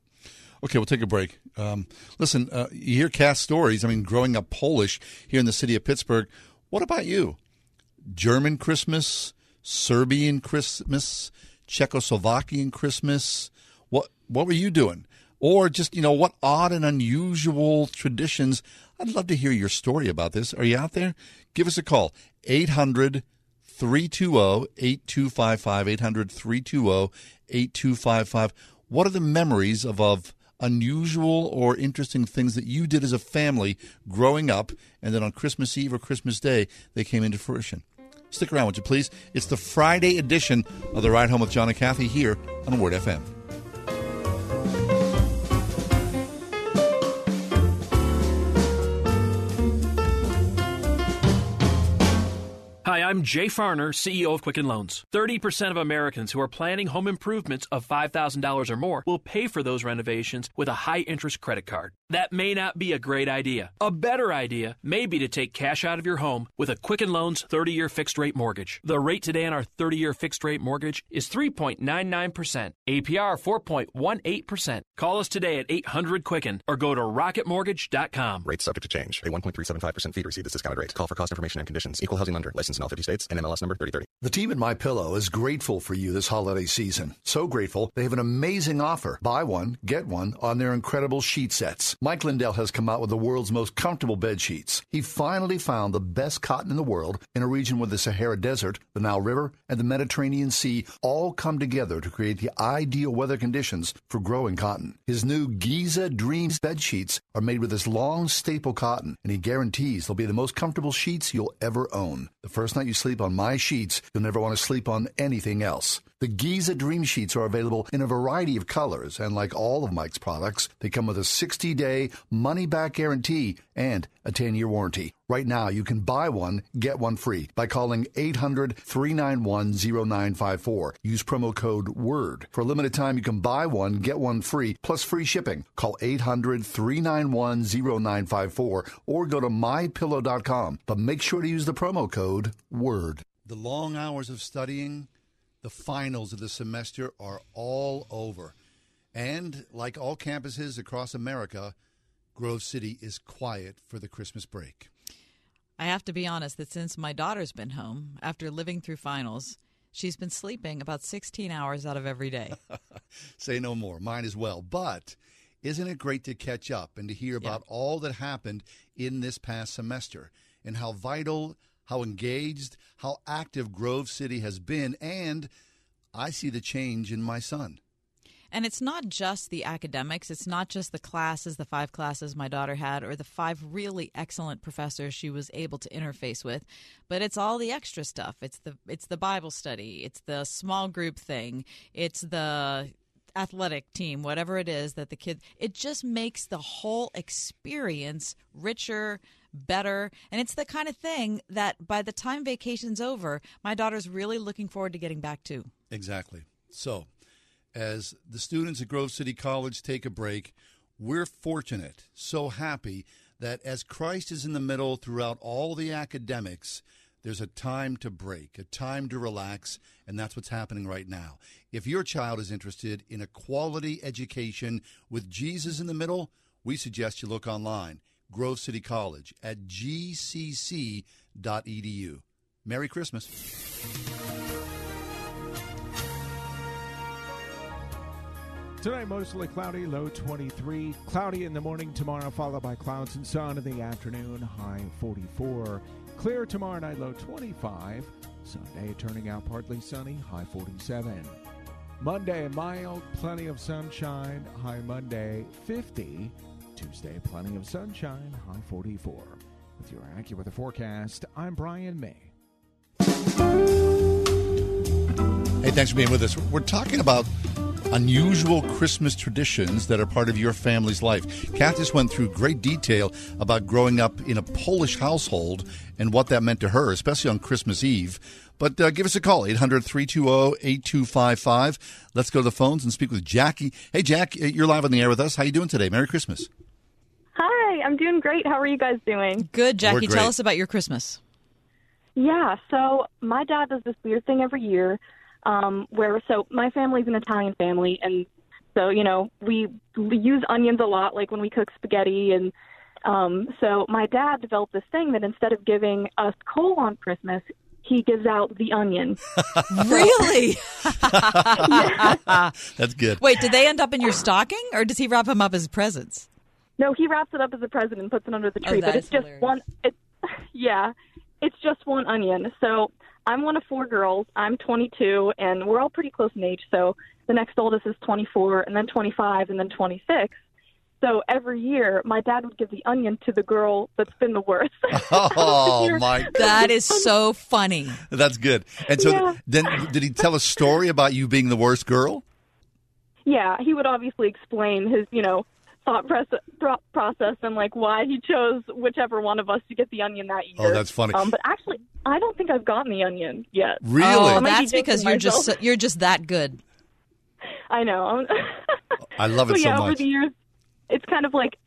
Okay, we'll take a break. Um, listen, uh, you hear Kath's stories. I mean, growing up Polish here in the city of Pittsburgh. What about you? German Christmas, Serbian Christmas, Czechoslovakian Christmas. What what were you doing? Or just you know what odd and unusual traditions? I'd love to hear your story about this. Are you out there? Give us a call. 800 320 8255. 800 320 8255. What are the memories of, of unusual or interesting things that you did as a family growing up and then on Christmas Eve or Christmas Day they came into fruition? Stick around, would you please? It's the Friday edition of The Ride Home with John and Kathy here on Word FM. Hi, I'm Jay Farner, CEO of Quicken Loans. 30% of Americans who are planning home improvements of $5,000 or more will pay for those renovations with a high interest credit card. That may not be a great idea. A better idea may be to take cash out of your home with a Quicken Loans 30 year fixed rate mortgage. The rate today on our 30 year fixed rate mortgage is 3.99%, APR 4.18%. Call us today at 800 Quicken or go to rocketmortgage.com. Rates subject to change. A 1.375% fee to receive this discounted rate. Call for cost information and conditions. Equal housing lender. Licensed in all 50 states. NMLS number 3030. The team at My Pillow is grateful for you this holiday season. So grateful, they have an amazing offer. Buy one, get one on their incredible sheet sets. Mike Lindell has come out with the world's most comfortable bed sheets. He finally found the best cotton in the world in a region where the Sahara Desert, the Nile River, and the Mediterranean Sea all come together to create the ideal weather conditions for growing cotton. His new Giza Dreams bed sheets are made with this long staple cotton, and he guarantees they'll be the most comfortable sheets you'll ever own. The first night you sleep on my sheets, you'll never want to sleep on anything else. The Giza Dream Sheets are available in a variety of colors, and like all of Mike's products, they come with a 60 day money back guarantee and a 10 year warranty. Right now, you can buy one, get one free by calling 800 391 0954. Use promo code WORD. For a limited time, you can buy one, get one free, plus free shipping. Call 800 391 0954 or go to mypillow.com. But make sure to use the promo code WORD. The long hours of studying, the finals of the semester are all over. And like all campuses across America, Grove City is quiet for the Christmas break. I have to be honest that since my daughter's been home after living through finals, she's been sleeping about 16 hours out of every day. Say no more. Mine as well. But isn't it great to catch up and to hear about all that happened in this past semester and how vital, how engaged, how active Grove City has been? And I see the change in my son. And it's not just the academics, it's not just the classes, the five classes my daughter had, or the five really excellent professors she was able to interface with, but it's all the extra stuff. It's the it's the Bible study, it's the small group thing, it's the athletic team, whatever it is that the kid it just makes the whole experience richer, better, and it's the kind of thing that by the time vacation's over, my daughter's really looking forward to getting back to. Exactly. So, as the students at Grove City College take a break, we're fortunate, so happy that as Christ is in the middle throughout all the academics, there's a time to break, a time to relax, and that's what's happening right now. If your child is interested in a quality education with Jesus in the middle, we suggest you look online, Grove City College at gcc.edu. Merry Christmas. Tonight, mostly cloudy, low 23. Cloudy in the morning tomorrow, followed by clouds and sun in the afternoon, high 44. Clear tomorrow night, low 25. Sunday turning out partly sunny, high 47. Monday, mild, plenty of sunshine, high Monday, 50. Tuesday, plenty of sunshine, high 44. With your AccuWeather forecast, I'm Brian May. Hey, thanks for being with us. We're talking about unusual Christmas traditions that are part of your family's life. Kath just went through great detail about growing up in a Polish household and what that meant to her, especially on Christmas Eve. But uh, give us a call, 800 320 8255. Let's go to the phones and speak with Jackie. Hey, Jack, uh, you're live on the air with us. How you doing today? Merry Christmas. Hi, I'm doing great. How are you guys doing? Good, Jackie. Tell us about your Christmas. Yeah, so my dad does this weird thing every year um, where, so my family's an Italian family, and so, you know, we, we use onions a lot, like when we cook spaghetti. And um, so my dad developed this thing that instead of giving us coal on Christmas, he gives out the onion. Really? That's good. Wait, did they end up in your stocking, or does he wrap them up as presents? No, he wraps it up as a present and puts it under the Oh, tree. that but it's just hilarious. one. It, yeah, it's just one onion. So I'm one of four girls. I'm 22, and we're all pretty close in age. So the next oldest is 24, and then 25, and then 26. So every year, my dad would give the onion to the girl that's been the worst. Oh, my That is so funny. That's good. And so Yeah. then did he tell a story about you being the worst girl? yeah, he would obviously explain his, you know, thought press- pro- process and like why he chose whichever one of us to get the onion that year. Oh, that's funny. Um, but actually, I don't think I've gotten the onion yet. Really? Oh, I be that's because you're just myself. so, you're just that good. I know. I love it but so yeah, over much. the years, it's kind of like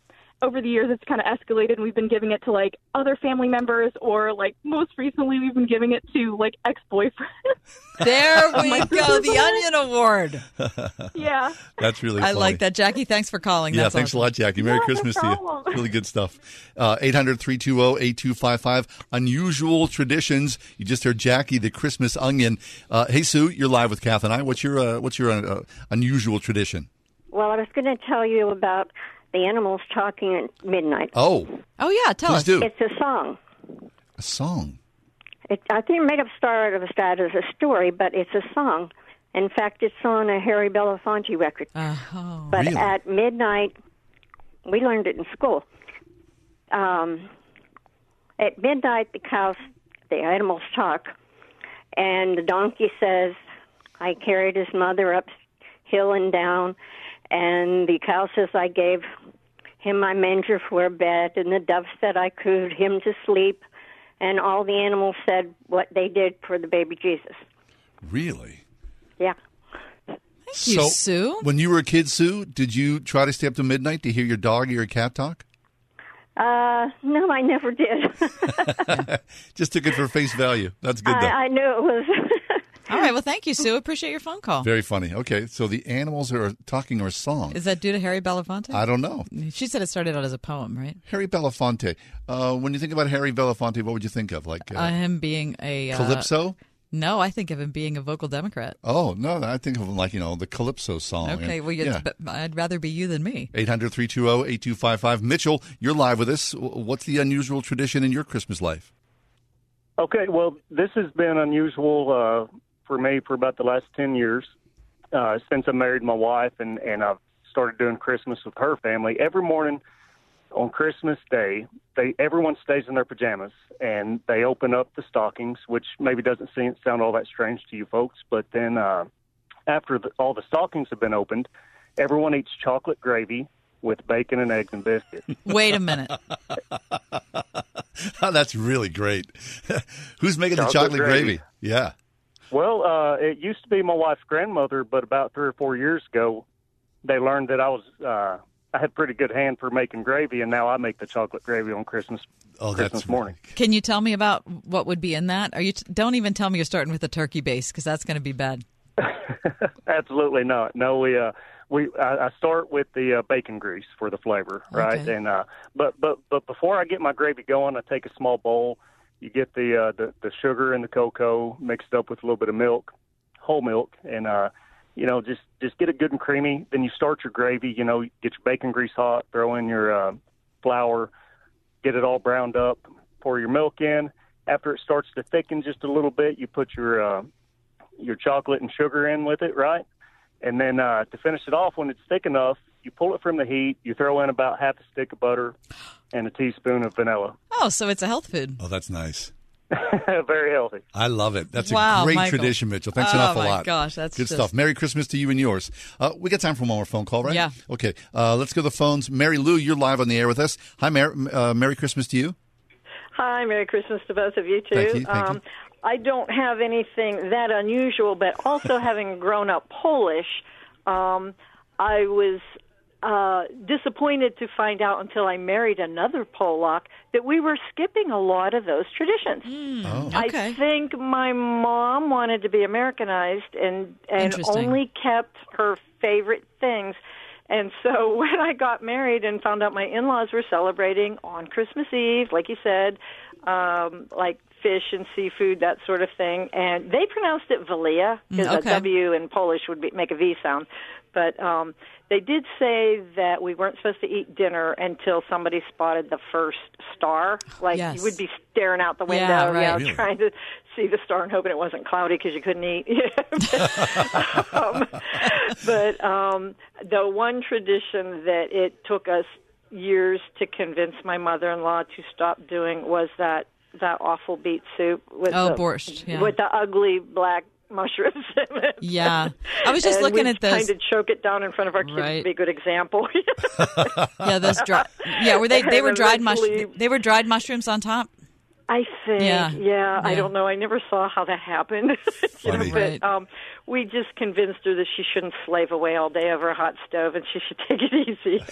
over the years, it's kind of escalated. and We've been giving it to like other family members, or like most recently, we've been giving it to like ex boyfriends. There we my go, the Onion Award. yeah. That's really I funny. like that, Jackie. Thanks for calling. Yeah, That's thanks awesome. a lot, Jackie. Merry Yeah, no Christmas to you. Really good stuff. Uh, 800 320 8255. Unusual traditions. You just heard Jackie, the Christmas onion. Uh, hey, Sue, you're live with Kath and I. What's your, uh, what's your uh, unusual tradition? Well, I was going to tell you about the animals talking at midnight. Oh, Oh yeah, tell Please us. do. It's a song. a song. It, I think it may have started as that as a story, but it's a song. In fact, it's on a Harry Belafonte record. Oh. But Really? at midnight, we learned it in school. Um, at midnight, the cows, the animals talk, and the donkey says, "I carried his mother up hill and down," and the cow says, "I gave him my manger for a bed," and the dove said, "I cooed him to sleep," and all the animals said what they did for the baby Jesus. Really? Yeah. Thank you, Sue. When you were a kid, Sue, did you try to stay up to midnight to hear your dog or your cat talk? Uh, no, I never did. Just took it for face value. That's good, though. I, I knew it was. All right. Well, thank you, Sue. Appreciate your phone call. Very funny. Okay, so the animals are talking or song. Is that due to Harry Belafonte? I don't know. She said it started out as a poem, right? Harry Belafonte. Uh, when you think about Harry Belafonte, what would you think of? Like uh, Uh, him being a uh, Calypso? No, I think of him being a vocal Democrat. Oh no, I think of him like you know the Calypso song. Okay, well, yeah. but I'd rather be you than me. 800-320-8255. Mitchell, you're live with us. What's the unusual tradition in your Christmas life? Okay, well, this has been unusual uh, for me for about the last 10 years uh, since I married my wife and, and I've started doing Christmas with her family. Every morning on Christmas Day, they everyone stays in their pajamas and they open up the stockings, which maybe doesn't seem, sound all that strange to you folks, but then uh, after the, all the stockings have been opened, everyone eats chocolate gravy with bacon and eggs and biscuits. Wait a minute. Oh, that's really great. Who's making the Chocolate chocolate gravy? gravy. Yeah. Well, uh, it used to be my wife's grandmother, but about three or four years ago, they learned that I was uh, I had pretty good hand for making gravy, and now I make the chocolate gravy on Christmas Oh, Christmas that's morning. Can you tell me about what would be in that? Are you? T- don't even tell me you're starting with a turkey base because that's going to be bad. Absolutely not. No, we uh, we I, I start with the uh, bacon grease for the flavor, right? Okay. And uh, but but but before I get my gravy going, I take a small bowl. You get the uh, the the sugar and the cocoa mixed up with a little bit of milk, whole milk, and uh, you know, just just get it good and creamy. Then you start your gravy. You know, get your bacon grease hot. Throw in your uh, flour. Get it all browned up. Pour your milk in. After it starts to thicken just a little bit, you put your uh, your chocolate and sugar in with it, right? And then uh, to finish it off, when it's thick enough, you pull it from the heat. You throw in about half a stick of butter and a teaspoon of vanilla. Oh, so it's a health food. Oh, that's nice. Very healthy. I love it. That's Wow, a great Michael. tradition, Mitchell. Thanks an Oh, awful my lot. gosh, that's good just- stuff. Merry Christmas to you and yours. Uh, we got time for one more phone call, right? Yeah. Okay. Uh, let's go to the phones. Mary Lou, you're live on the air with us. Hi, Mary. Uh, Merry Christmas to you. Hi, Merry Christmas to both of you too. Thank you, thank um, I don't have anything that unusual, but also having grown up Polish, um, I was uh, disappointed to find out until I married another Polak that we were skipping a lot of those traditions. Oh. I think my mom wanted to be Americanized and and only kept her favorite things. And so when I got married and found out my in-laws were celebrating on Christmas Eve, like you said, um, like fish and seafood, that sort of thing, and they pronounced it Valia because Mm, okay. a W in Polish would be, make a V sound. But um, they did say that we weren't supposed to eat dinner until somebody spotted the first star. Like Yes. you would be staring out the window, Yeah, you know, Really? trying to see the star and hoping it wasn't cloudy because you couldn't eat. um, but um, the one tradition that it took us years to convince my mother-in-law to stop doing was that that awful beet soup with Oh, the borscht, yeah. with the ugly black mushrooms. Yeah. I was just and looking we'd at those- Kind of choke it down in front of our kids Right. to be a good example. Yeah, those dry. Yeah, were they? They were dried mush. They were dried mushrooms on top. I think, Yeah. yeah, I don't know. I never saw how that happened. you know, Funny. but um, we just convinced her that she shouldn't slave away all day over a hot stove and she should take it easy.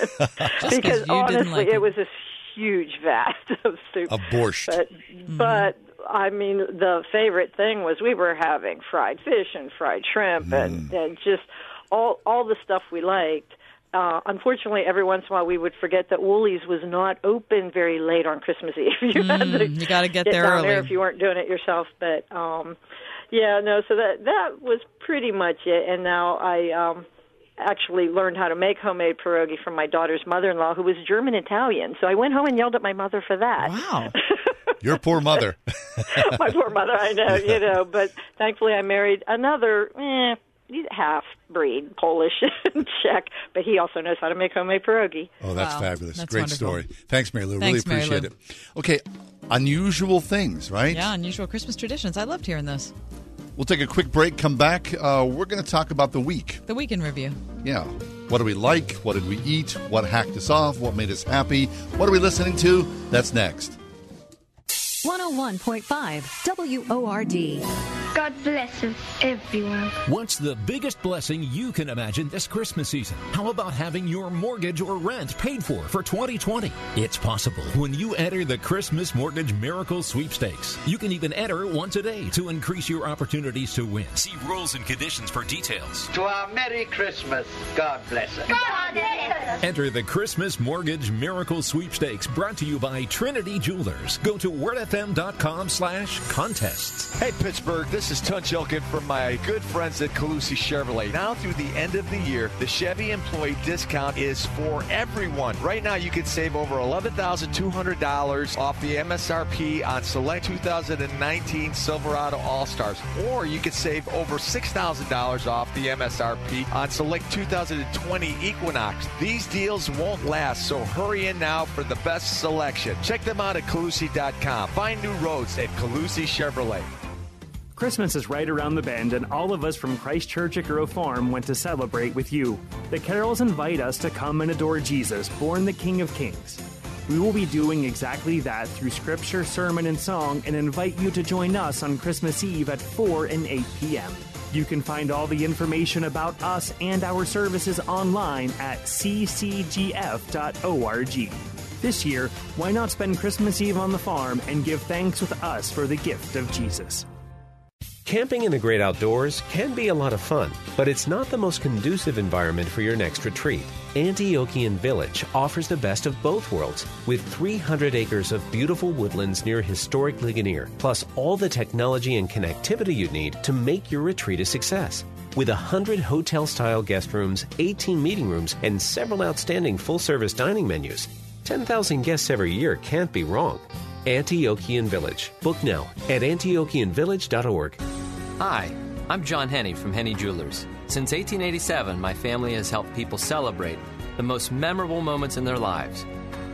because you didn't honestly, like it it. was a huge vat of soup. Of borscht. But, Mm-hmm. but I mean, the favorite thing was we were having fried fish and fried shrimp and, Mm. and just all all the stuff we liked. Uh, unfortunately, every once in a while we would forget that Wholey's was not open very late on Christmas Eve. you had to Mm, you gotta get get there down early. there if you weren't doing it yourself. But um, yeah, no. So that that was pretty much it. And now I um, actually learned how to make homemade pierogi from my daughter's mother-in-law, who was German Italian. So I went home and yelled at my mother for that. Wow. Your poor mother. my poor mother, I know, you know. But thankfully, I married another eh, half breed, Polish and Czech, but he also knows how to make homemade pierogi. Oh, that's Wow. fabulous. That's Great wonderful. story. Thanks, Mary Lou. Thanks, really Mary appreciate Lou. it. Okay, unusual things, right? Yeah, unusual Christmas traditions. I loved hearing this. We'll take a quick break, come back. Uh, we're going to talk about the week. The weekend review. Yeah. What do we like? What did we eat? What hacked us off? What made us happy? What are we listening to? That's next. 101.5 WORD. God bless us, everyone. What's the biggest blessing you can imagine this Christmas season? How about having your mortgage or rent paid for for 2020? It's possible when you enter the Christmas Mortgage Miracle Sweepstakes. You can even enter once a day to increase your opportunities to win. See rules and conditions for details. To our Merry Christmas. God bless us. God bless us. Enter the Christmas Mortgage Miracle Sweepstakes brought to you by Trinity Jewelers. Go to wordfm.com slash contests. Hey, Pittsburgh, this is Tunch Ilkin from my good friends at Colussy Chevrolet. Now through the end of the year, the Chevy employee discount is for everyone. Right now, you can save over $11,200 off the MSRP on select 2019 Silverado All-Stars, or you could save over $6,000 off the MSRP on select 2020 Equinox. These deals won't last, so hurry in now for the best selection. Check them out at Colussy.com. Find new roads at Colussy Chevrolet. Christmas is right around the bend, and all of us from Christ Church at Grove Farm went to celebrate with you. The carols invite us to come and adore Jesus, born the King of Kings. We will be doing exactly that through scripture, sermon, and song, and invite you to join us on Christmas Eve at 4 and 8 p.m. You can find all the information about us and our services online at ccgf.org. This year, why not spend Christmas Eve on the farm and give thanks with us for the gift of Jesus? Camping in the great outdoors can be a lot of fun, but it's not the most conducive environment for your next retreat. Antiochian Village offers the best of both worlds with 300 acres of beautiful woodlands near historic Ligonier, plus all the technology and connectivity you need to make your retreat a success. With 100 hotel style guest rooms, 18 meeting rooms, and several outstanding full service dining menus, 10,000 guests every year can't be wrong. Antiochian Village. Book now at antiochianvillage.org. Hi, I'm John Henne from Henne Jewelers. Since 1887, my family has helped people celebrate the most memorable moments in their lives.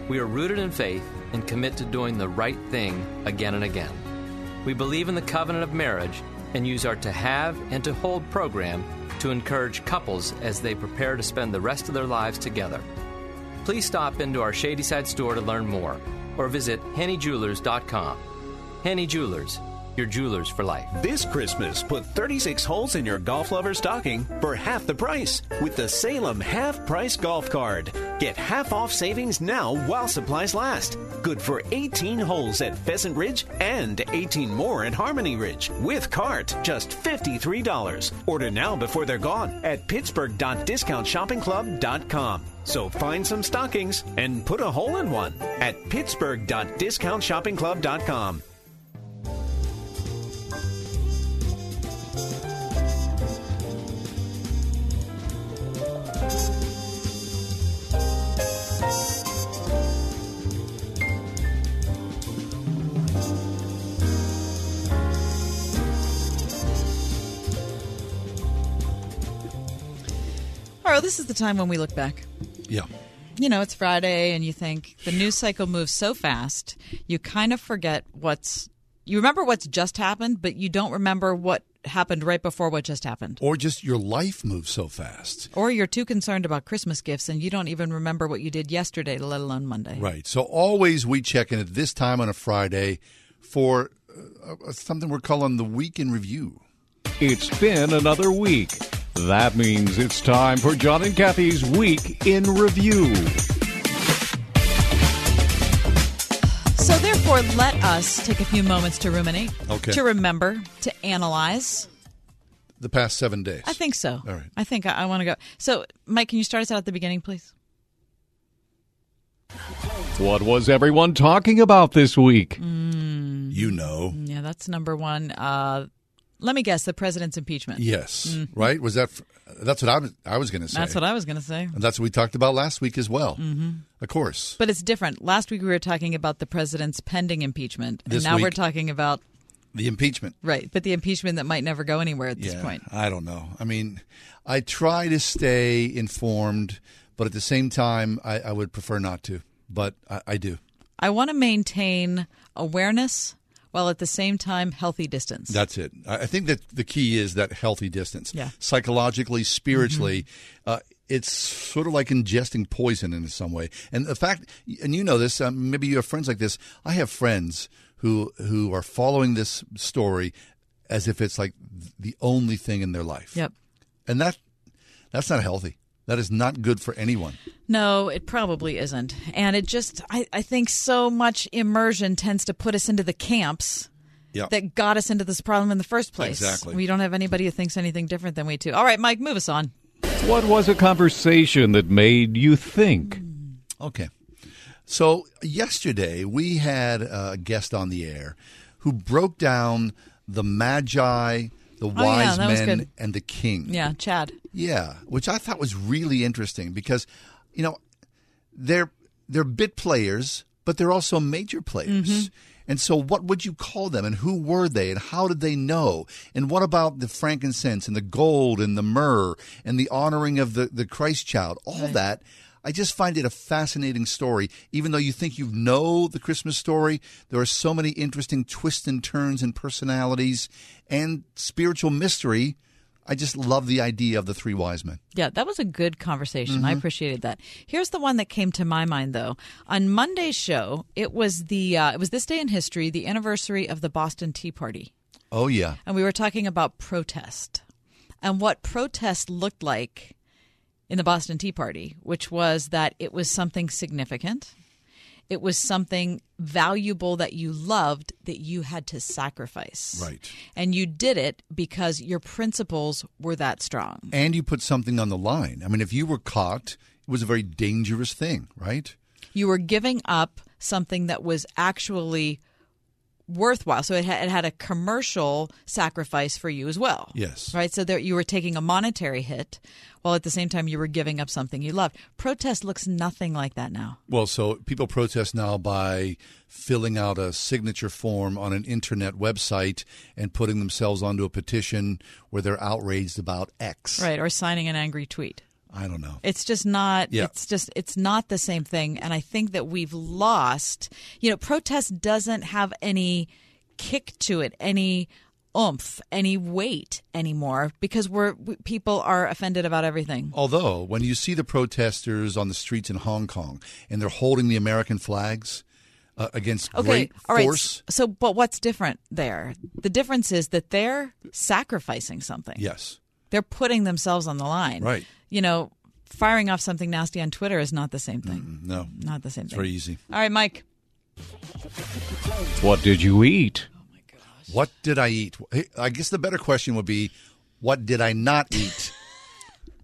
We are rooted in faith and commit to doing the right thing again and again. We believe in the covenant of marriage and use our To Have and To Hold program to encourage couples as they prepare to spend the rest of their lives together. Please stop into our Shadyside store to learn more or visit hennejewelers.com. Henne Jewelers, your jewelers for life. This Christmas, put 36 holes in your golf lover's stocking for half the price with the Salem Half Price Golf Card. Get half off savings now while supplies last. Good for 18 holes at Pheasant Ridge and 18 more at Harmony Ridge. With cart, just $53. Order now before they're gone at pittsburgh.discountshoppingclub.com. So find some stockings and put a hole in one at pittsburgh.discountshoppingclub.com. All right, this is the time when we look back. Yeah. You know, it's Friday, and you think the news cycle moves so fast, you kind of forget what's. You remember what's just happened, but you don't remember what happened right before what just happened. Or just your life moves so fast. Or you're too concerned about Christmas gifts and you don't even remember what you did yesterday, let alone Monday. Right. So always we check in at this time on a Friday for uh, something we're calling the Week in Review. It's been another week. That means it's time for John and Kathy's Week in Review. So, therefore, let us take a few moments to ruminate, Okay. to remember, to analyze. The past seven days. I think so. All right. I think I, I want to go. So, Mike, can you start us out at the beginning, please? What was everyone talking about this week? You know. Yeah, that's number one. Uh, let me guess the president's impeachment. Yes. Mhm. Right? Was that? That's what I was. I was going to say. That's what I was going to say. And that's what we talked about last week as well. Mhm. Of course. But it's different. Last week we were talking about the president's pending impeachment, and This now we're talking about The impeachment. right, but the impeachment that might never go anywhere at this yeah, point. I don't know. I mean, I try to stay informed, but at the same time, I, I would prefer not to. But I, I do. I want to maintain awareness while at the same time healthy distance. That's it. I think that the key is that healthy distance. Yeah. Psychologically, spiritually, uh, it's sort of like ingesting poison in some way. And the fact, and you know this, um, maybe you have friends like this. I have friends who who are following this story as if it's like the only thing in their life. Yep. And that that's not healthy. That is not good for anyone. No, it probably isn't. And it just, I, I think so much immersion tends to put us into the camps Yeah. that got us into this problem in the first place. Exactly. We don't have anybody who thinks anything different than we do. All right, Mike, move us on. What was a conversation that made you think? Okay. So yesterday we had a guest on the air who broke down the magi, the Oh, wise that was men, good. and the king. Yeah, Chad. Yeah, which I thought was really interesting because, you know, they're they're bit players, but they're also major players. Mhm. And so, what would you call them, and who were they, and how did they know? And what about the frankincense and the gold and the myrrh and the honoring of the the Christ child? All Right. that. I just find it a fascinating story. Even though you think you know the Christmas story, there are so many interesting twists and turns and personalities and spiritual mystery. I just love the idea of the three wise men. Yeah, that was a good conversation. I Mhm. appreciated that. Here's the one that came to my mind though. On Monday's show, it was the uh, it was this day in history, the anniversary of the Boston Tea Party. Oh yeah. And we were talking about protest and what protest looked like in the Boston Tea Party, which was that it was something significant. It was something valuable that you loved that you had to sacrifice. Right. And you did it because your principles were that strong. And you put something on the line. I mean, if you were caught, it was a very dangerous thing, right? You were giving up something that was actually worthwhile. So it, ha- it had a commercial sacrifice for you as well. Yes. Right. So there you were taking a monetary hit, while at the same time you were giving up something you loved. Protest looks nothing like that now. Well, so people protest now by filling out a signature form on an internet website and putting themselves onto a petition where they're outraged about X. Right. Or signing an angry tweet. I don't know. It's just not Yeah. it's just it's not the same thing and I think that we've lost, you know, protest doesn't have any kick to it, any oomph, any weight anymore because we're we, people are offended about everything. Although, when you see the protesters on the streets in Hong Kong and they're holding the American flags uh, against Okay, great all right. force, So but what's different there? The difference is that they're sacrificing something. yes. They're putting themselves on the line. Right. You know, firing off something nasty on Twitter is not the same thing. No. Not the same It's thing. very easy. All right, Mike. What did you eat? Oh, what did I eat? I guess the better question would be, what did I not eat?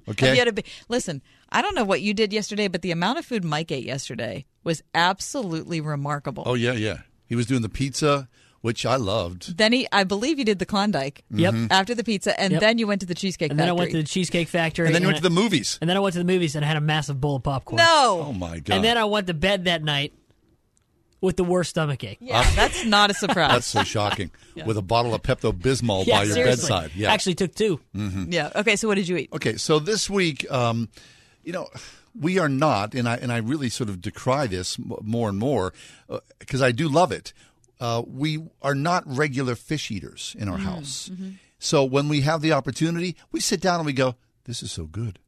Okay. Have you had a bi- listen, I don't know what you did yesterday, but the amount of food Mike ate yesterday was absolutely remarkable. Oh yeah, yeah. He was doing the pizza, which I loved. Then he, I believe you did the Klondike. Yep. Mhm. After the pizza, and Yep. then you went to the cheesecake And then I went to the Cheesecake Factory. And then you went to the movies. And then I went to the movies and I had a massive bowl of popcorn. No. Oh my god. And then I went to bed that night with the worst stomach ache. Yeah, that's not a surprise. That's so shocking. With a bottle of Pepto Bismol Yeah, by your seriously. bedside. Yeah. Actually took 2 Mhm. yeah. Okay. So what did you eat? Okay, so this week, um, you know, we are not, and I and I really sort of decry this m- more and more because I do love it. Uh, we are not regular fish eaters in our house. So when we have the opportunity, we sit down and we go, "This is so good."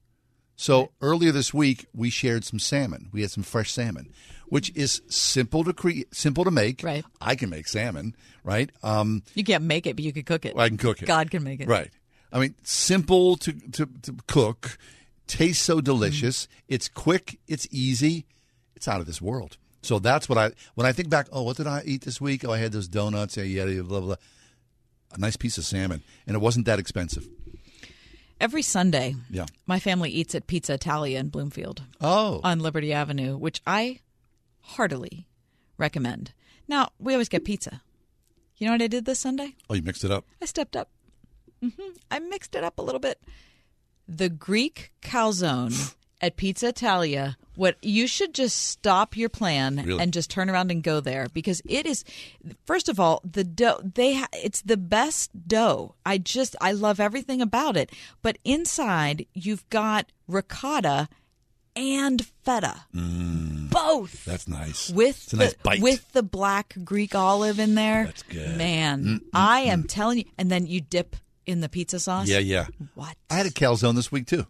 So earlier this week, we shared some salmon. We had some fresh salmon, which is simple to create, simple to make. Right. I can make salmon. Right. Um, You can't make it, but you can cook it. I can cook it. God can make it. Right. I mean, simple to, to, to cook, tastes so delicious. Mm-hmm. It's quick, it's easy, it's out of this world. So that's what I when I think back. Oh, what did I eat this week? Oh, I had those donuts. Yeah, yeah, yeah, blah blah. A nice piece of salmon, and it wasn't that expensive. Every Sunday, Yeah. my family eats at Pizza Italia in Bloomfield. Oh. On Liberty Avenue, which I heartily recommend. Now, we always get pizza. You know what I did this Sunday? Oh, you mixed it up. I stepped up. hmm I mixed it up a little bit. The Greek calzone at Pizza Italia. What you should just stop your plan Really? and just turn around and go there because it is. First of all, the dough they ha- it's the best dough. I just I love everything about it. But inside you've got ricotta and feta, both. That's nice. With it's a nice the, bite. with the black Greek olive in there. That's good. Man, Mm, mm, I am telling you. And then you dip in the pizza sauce. yeah, yeah. What? I had a calzone this week too.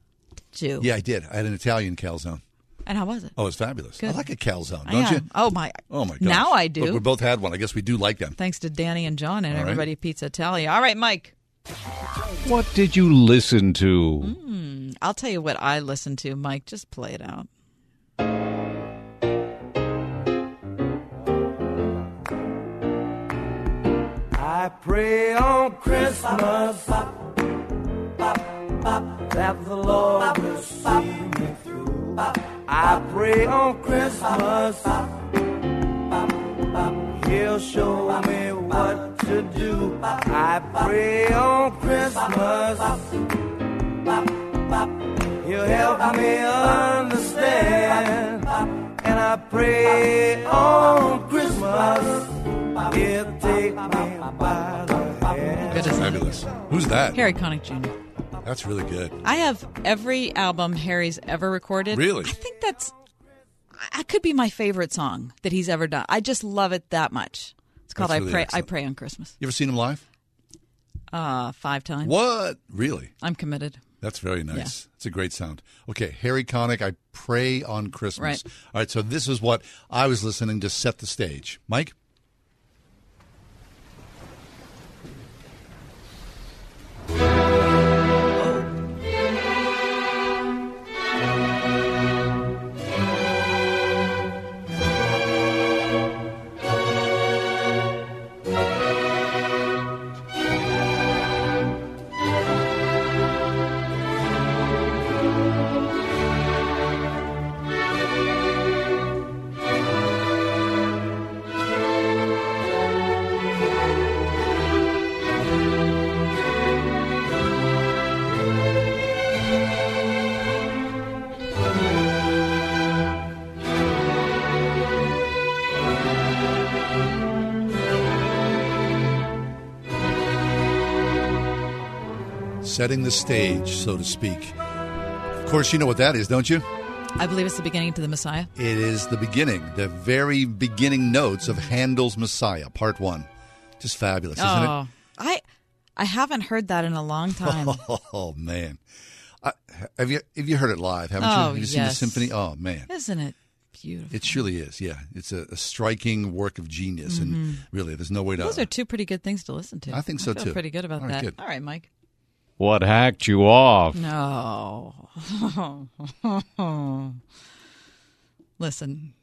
Did you? Yeah, I did. I had an Italian calzone. And how was it? Oh, it's fabulous. I like a calzone, don't am. you? Oh my! Oh my god! Now I do. Look, we both had one. I guess we do like them. Thanks to Danny and John and All right. everybody at Pizza Italia. All right, Mike. What did you listen to? Hmm, I'll tell you what I listened to, Mike. Just play it out. I pray on Christmas that the Lord will see me through. I pray on Christmas He'll show me what to do. I pray on Christmas He'll help me understand. And I pray on Christmas He'll take me by the hand. Fabulous. Who's that? Harry Connick Jr. That's really good. I have every album Harry's ever recorded. Really? I think that's. I could be my favorite song that he's ever done. I just love it that much. It's called That's "I Pray." excellent. I pray on Christmas. You ever seen him live? Uh, five times. What? Really? I'm committed. That's very nice. It's a great sound. Okay, Harry Connick, I pray on Christmas. Right. All right, so this is what I was listening to set the stage. Mike? Setting the stage, so to speak. Of course, you know what that is, don't you? I believe it's the beginning to the Messiah. It is the beginning, the very beginning notes of Handel's Messiah, Part One. Just fabulous, isn't oh, I I haven't heard that in a long time. Oh man, I, have you have you heard it live? Haven't you? Oh, Have you seen the yes. symphony? Oh man, Isn't it beautiful? it surely is. Yeah, it's a, a striking work of genius, Mhm. and really, there's no way to. Those are two pretty good things to listen to. I think so, feel too. Pretty good about All right, that. good. All right, Mike. What hacked you off? No. Listen,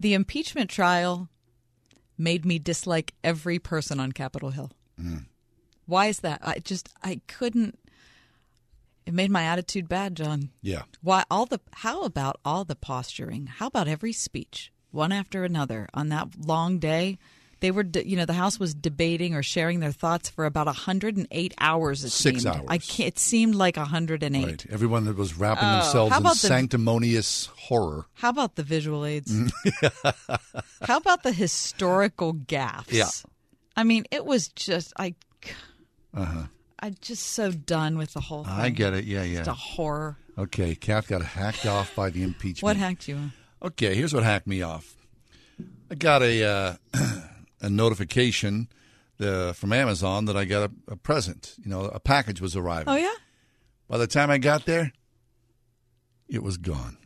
the impeachment trial made me dislike every person on Capitol Hill. Mm. Why is that? I just I couldn't. It made my attitude bad, John. Yeah. Why all the? How about all the posturing? How about every speech, one after another, on that long day? They were, de- you know, the House was debating or sharing their thoughts for about 108 hours. It Six seemed. hours. I can't, it seemed like 108. Right. Everyone that was wrapping Oh, themselves in the- sanctimonious horror. How about the visual aids? Mm. How about the historical gaffes? Yeah. I mean, it was just I. Uh huh. I'm just so done with the whole thing. I get it. Yeah, yeah. Just a horror. Okay, Kath got hacked off by the impeachment. What hacked you? Okay, here's what hacked me off. I got a uh, a notification uh, from Amazon that I got a, a present. You know, a package was arriving. Oh yeah. By the time I got there, it was gone.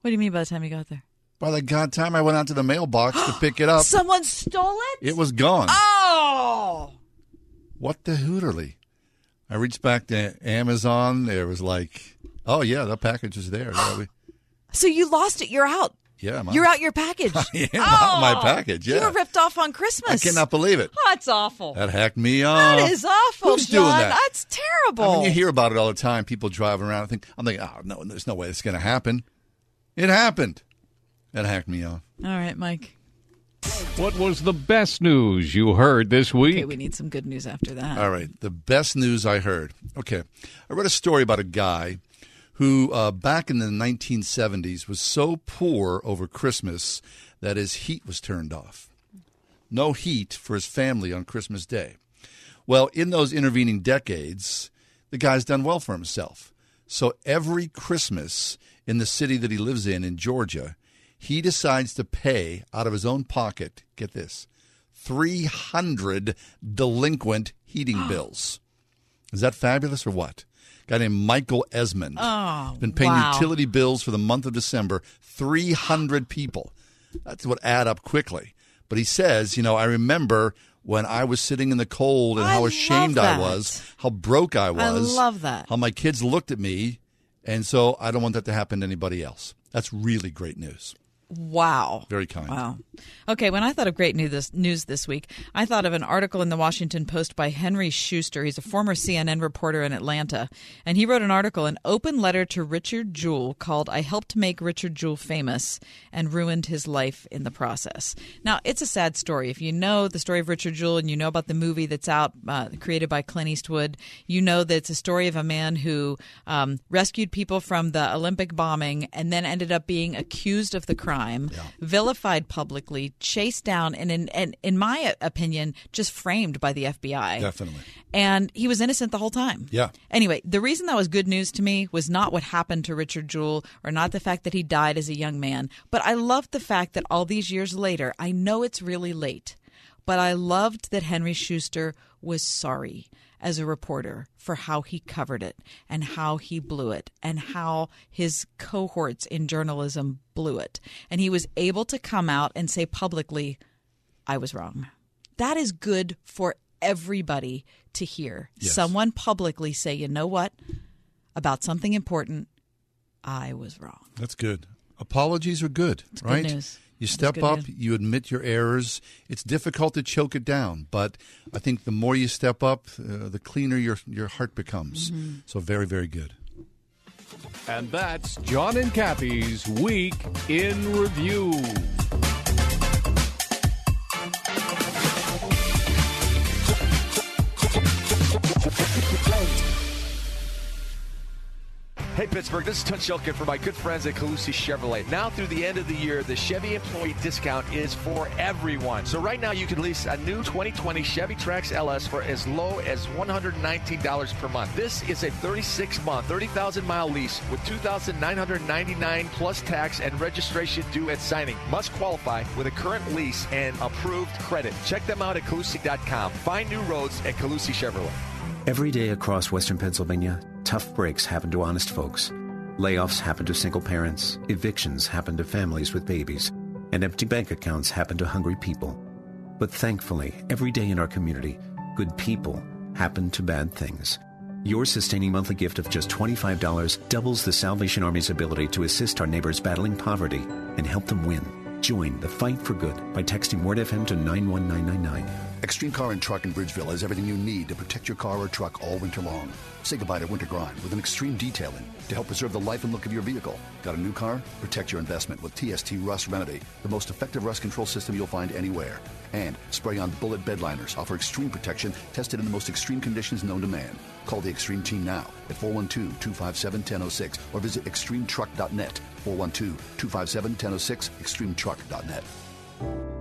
What do you mean by the time you got there? By the god time I went out to the mailbox to pick it up, Someone stole it. it was gone. Oh. What the hooterly? I reached back to Amazon. There was like, oh yeah, the package is there. So you lost it. You're out. Yeah I'm You're out. out your package. I am out oh, my Oh, package. You were ripped off on Christmas. I cannot believe it. Oh, that's awful. That hacked me off. that is awful, Who's John. doing that? That's terrible. I mean, you hear about it all the time. People driving around. I think I'm thinking, oh no, there's no way it's going to happen. It happened. That hacked me off. All right, Mike. What was the best news you heard this week? Okay, we need some good news after that. All right, the best news I heard. Okay, I read a story about a guy who, uh, back in the 1970s, was so poor over Christmas that his heat was turned off. No heat for his family on Christmas Day. Well, in those intervening decades, the guy's done well for himself. So every Christmas in the city that he lives in, in Georgia, he decides to pay out of his own pocket, get this, 300 delinquent heating bills. Is that fabulous or what? Guy named Michael Esmond. Oh, Been paying wow. utility bills for the month of December. 300 people. That's what add up quickly. But he says, you know, I remember when I was sitting in the cold and I how ashamed I was, how broke I I was. love that. How my kids looked at me. And so I don't want that to happen to anybody else. That's really great news. Wow. Very kind. Wow. Okay, when I thought of great news this, news this week, I thought of an article in the Washington Post by Henry Schuster. He's a former CNN reporter in Atlanta. And he wrote an article, an open letter to Richard Jewell called I Helped Make Richard Jewell Famous and Ruined His Life in the Process. Now, it's a sad story. If you know the story of Richard Jewell and you know about the movie that's out, uh, created by Clint Eastwood, you know that it's a story of a man who um, rescued people from the Olympic bombing and then ended up being accused of the crime, vilified publicly, chased down, and in, and in my opinion, just framed by the FBI. Definitely. And he was innocent the whole time. Yeah. Anyway, the reason that was good news to me was not what happened to Richard Jewell or not the fact that he died as a young man, but I loved the fact that all these years later, I know it's really late, but I loved that Henry Schuster was sorry as a reporter for how he covered it and how he blew it and how his cohorts in journalism blew it. And he was able to come out and say publicly, I was wrong. That is good for everybody to hear. Yes. Someone publicly say, you know what? About something important, I was wrong. That's good. Apologies are good, good right? news. You step good up, news. you admit your errors. It's difficult to choke it down, but I think the more you step up, uh, the cleaner your your heart becomes. Mm-hmm. So very, very good. And that's John and Kathy's Week in Review. Hey Pittsburgh. This is Tunch Ilkin for my good friends at Colussy Chevrolet. Now through the end of the year, the Chevy employee discount is for everyone. So right now you can lease a new 2020 Chevy Trax LS for as low as $119 per month. This is a 36-month, 30,000-mile lease with 2,999 plus tax and registration due at signing. Must qualify with a current lease and approved credit. Check them out at Colussy.com. Find new roads at Colussy Chevrolet. Every day across western Pennsylvania, tough breaks happen to honest folks. Layoffs happen to single parents, evictions happen to families with babies, and empty bank accounts happen to hungry people. But thankfully, every day in our community, good people happen to bad things. Your sustaining monthly gift of just $25 doubles the Salvation Army's ability to assist our neighbors battling poverty and help them win. Join the fight for good by texting WordFM to 91999. Extreme Car and Truck in Bridgeville has everything you need to protect your car or truck all winter long. Say goodbye to winter grind with an extreme detailing to help preserve the life and look of your vehicle. Got a new car? Protect your investment with TST Rust Remedy, the most effective rust control system you'll find anywhere. And spray on bullet bed liners offer extreme protection tested in the most extreme conditions known to man. Call the Extreme Team now at 412 257 1006 or visit extremetruck.net. 412 257 1006, extremetruck.net.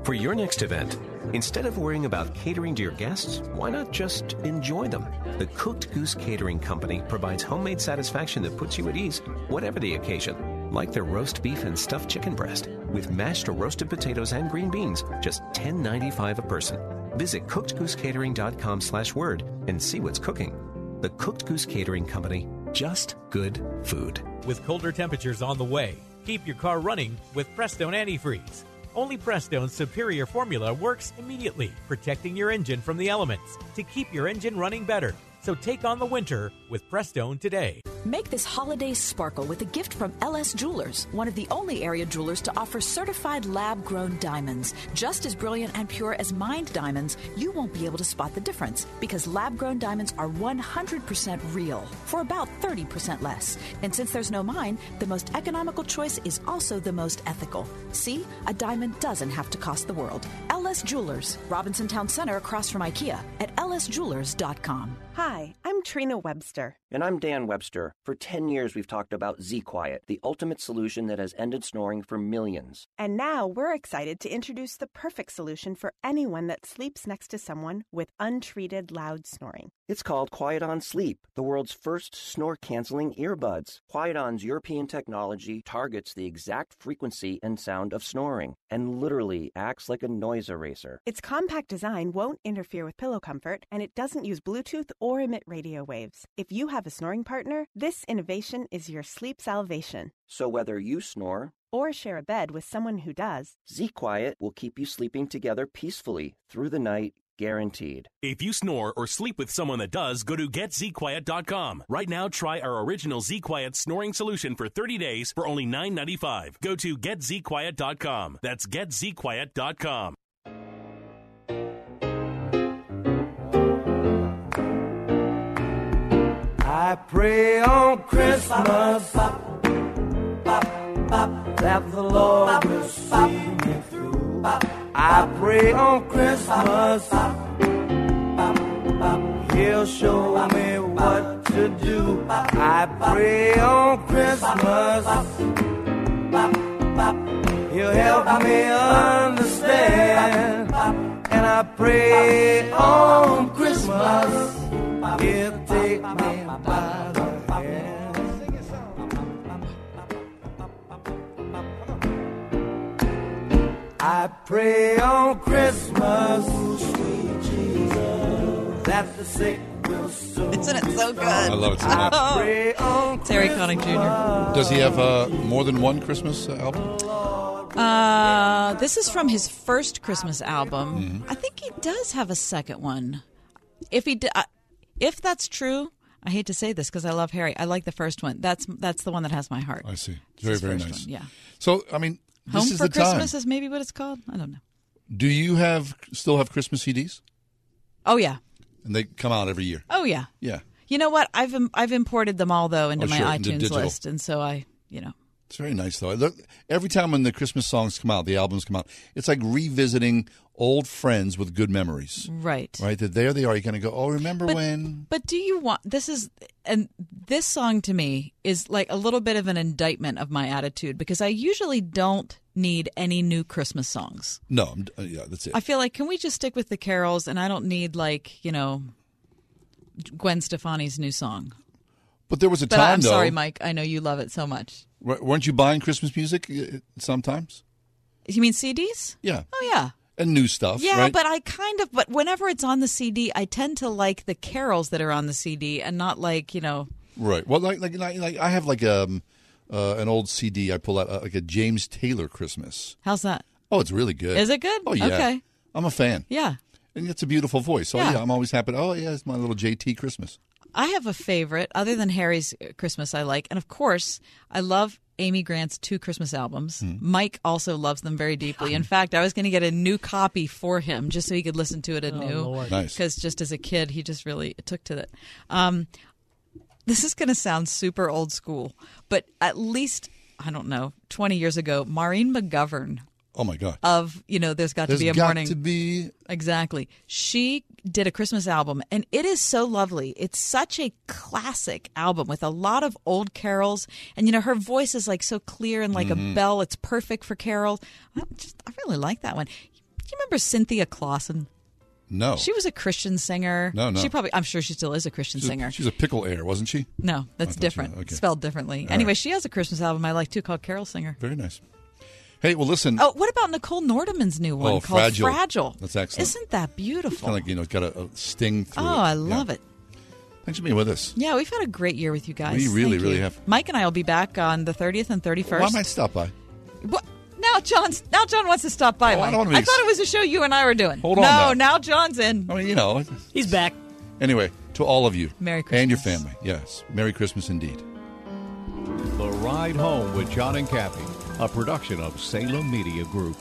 For your next event, instead of worrying about catering to your guests, why not just enjoy them? The Cooked Goose Catering Company provides homemade satisfaction that puts you at ease, whatever the occasion. Like their roast beef and stuffed chicken breast, with mashed or roasted potatoes and green beans, just $10.95 a person. Visit cookedgoosecatering.com slash word and see what's cooking. The Cooked Goose Catering Company, just good food. With colder temperatures on the way, keep your car running with Prestone Antifreeze. Only Prestone's superior formula works immediately, protecting your engine from the elements to keep your engine running better. So take on the winter with Prestone today. Make this holiday sparkle with a gift from LS Jewelers, one of the only area jewelers to offer certified lab grown diamonds. Just as brilliant and pure as mined diamonds, you won't be able to spot the difference because lab grown diamonds are 100% real for about 30% less. And since there's no mine, the most economical choice is also the most ethical. See, a diamond doesn't have to cost the world. LS Jewelers, Robinson Town Center across from IKEA at lsjewelers.com. Hi, I'm Trina Webster. And I'm Dan Webster. For 10 years, we've talked about Z Quiet, the ultimate solution that has ended snoring for millions. And now we're excited to introduce the perfect solution for anyone that sleeps next to someone with untreated loud snoring. It's called Quiet On Sleep, the world's first snore canceling earbuds. Quiet On's European technology targets the exact frequency and sound of snoring and literally acts like a noise eraser. Its compact design won't interfere with pillow comfort, and it doesn't use Bluetooth or emit radio waves. If you have a snoring partner, this innovation is your sleep salvation. So whether you snore or share a bed with someone who does, Z Quiet will keep you sleeping together peacefully through the night guaranteed. If you snore or sleep with someone that does, go to getzquiet.com. Right now, try our original Z Quiet snoring solution for 30 days for only $9.95. Go to getzquiet.com. That's getzquiet.com. I pray on Christmas that the Lord will see me through. I pray on Christmas He'll show me what to do. I pray on Christmas He'll help me understand. And I pray on Christmas He'll take me by the hand. I pray on Christmas, sweet Jesus, that the sick will soon. Isn't it so good? I love it so much. Oh. Pray on Harry Connick Jr. Does he have uh, more than one Christmas uh, album? Uh, this is from his first Christmas album. Mm-hmm. I think he does have a second one. If he, d- uh, if that's true, I hate to say this because I love Harry. I like the first one. That's that's the one that has my heart. I see. Very, very nice. one, yeah. So, I mean, this Home is for the time. Christmas is maybe what it's called. I don't know. Do you have still have Christmas CDs? Oh yeah. And they come out every year. Oh yeah. Yeah. You know what? I've im- I've imported them all though into Oh, my sure, into iTunes digital. list, and so I, you know, It's very nice though. Look, every time when the Christmas songs come out, the albums come out, it's like revisiting old friends with good memories. Right. Right. That there they are. You're going to go. Oh, remember But- when? But do you want this is and this song to me is like a little bit of an indictment of my attitude because I usually don't need any new Christmas songs. No. I'm, uh, yeah, that's it. I feel like can we just stick with the carols and I don't need like, you know, Gwen Stefani's new song. but there was a But time I'm though. sorry, Mike. I know you love it so much. w- Weren't you buying Christmas music uh, sometimes? You mean CDs? Yeah. Oh yeah. And new stuff. Yeah, right? but I kind of but whenever it's on the CD, I tend to like the carols that are on the CD and not like, you know, Right. Well, like like like, like I have like um uh, an old CD I pull out uh, like a James Taylor Christmas. how's that? Oh, it's really good. Is it good? Oh yeah. Okay. I'm a fan. Yeah. And it's a beautiful voice. So Yeah. yeah, I'm always happy. Oh yeah, it's my little JT Christmas. I have a favorite other than Harry's Christmas I like. And of course, I love Amy Grant's two Christmas albums. Hmm. Mike also loves them very deeply. In fact, I was going to get a new copy for him just so he could listen to it anew. Lord. Nice. Because just as a kid, he just really took to it. Um, this is going to sound super old school, but at least, I don't know, 20 years ago, Maureen McGovern Oh my god. of, you know, There's Got There's to Be a got Morning. to be Exactly. She did a Christmas album, and it is so lovely. It's such a classic album with a lot of old carols, and you know her voice is like so clear and like Mm-hmm. a bell. It's perfect for carols. I just, I really like that one. Do you remember Cynthia Clawson? no. She was a Christian singer. No, no. She probably. I'm sure she still is a Christian she's, singer. A, she's a pickle air, wasn't she? no, that's different. was. Okay. Spelled differently. All anyway, right. she has a Christmas album I like too called Carol Singer. Very nice. Hey, well, listen. Oh, what about Nicole Nordeman's new one Oh, called Fragile. Fragile? That's excellent. Isn't that beautiful? kind of like you know, it's got a, a sting through oh, it. I Yeah. love it. Thanks for being with us. Yeah, we've had a great year with you guys. We really, Thank really you. have. Mike and I will be back on the 30th and 31st. Well, I might stop by. What? Now John's now John wants to stop by. Oh, I Mike. don't wanna be ex- thought it was a show you and I were doing. Hold on No, now. now John's in. I mean, you know. He's back. Anyway, to all of you. Merry Christmas And your family. Yes. Merry Christmas indeed. The Ride Home with John and Kathy, a production of Salem Media Group.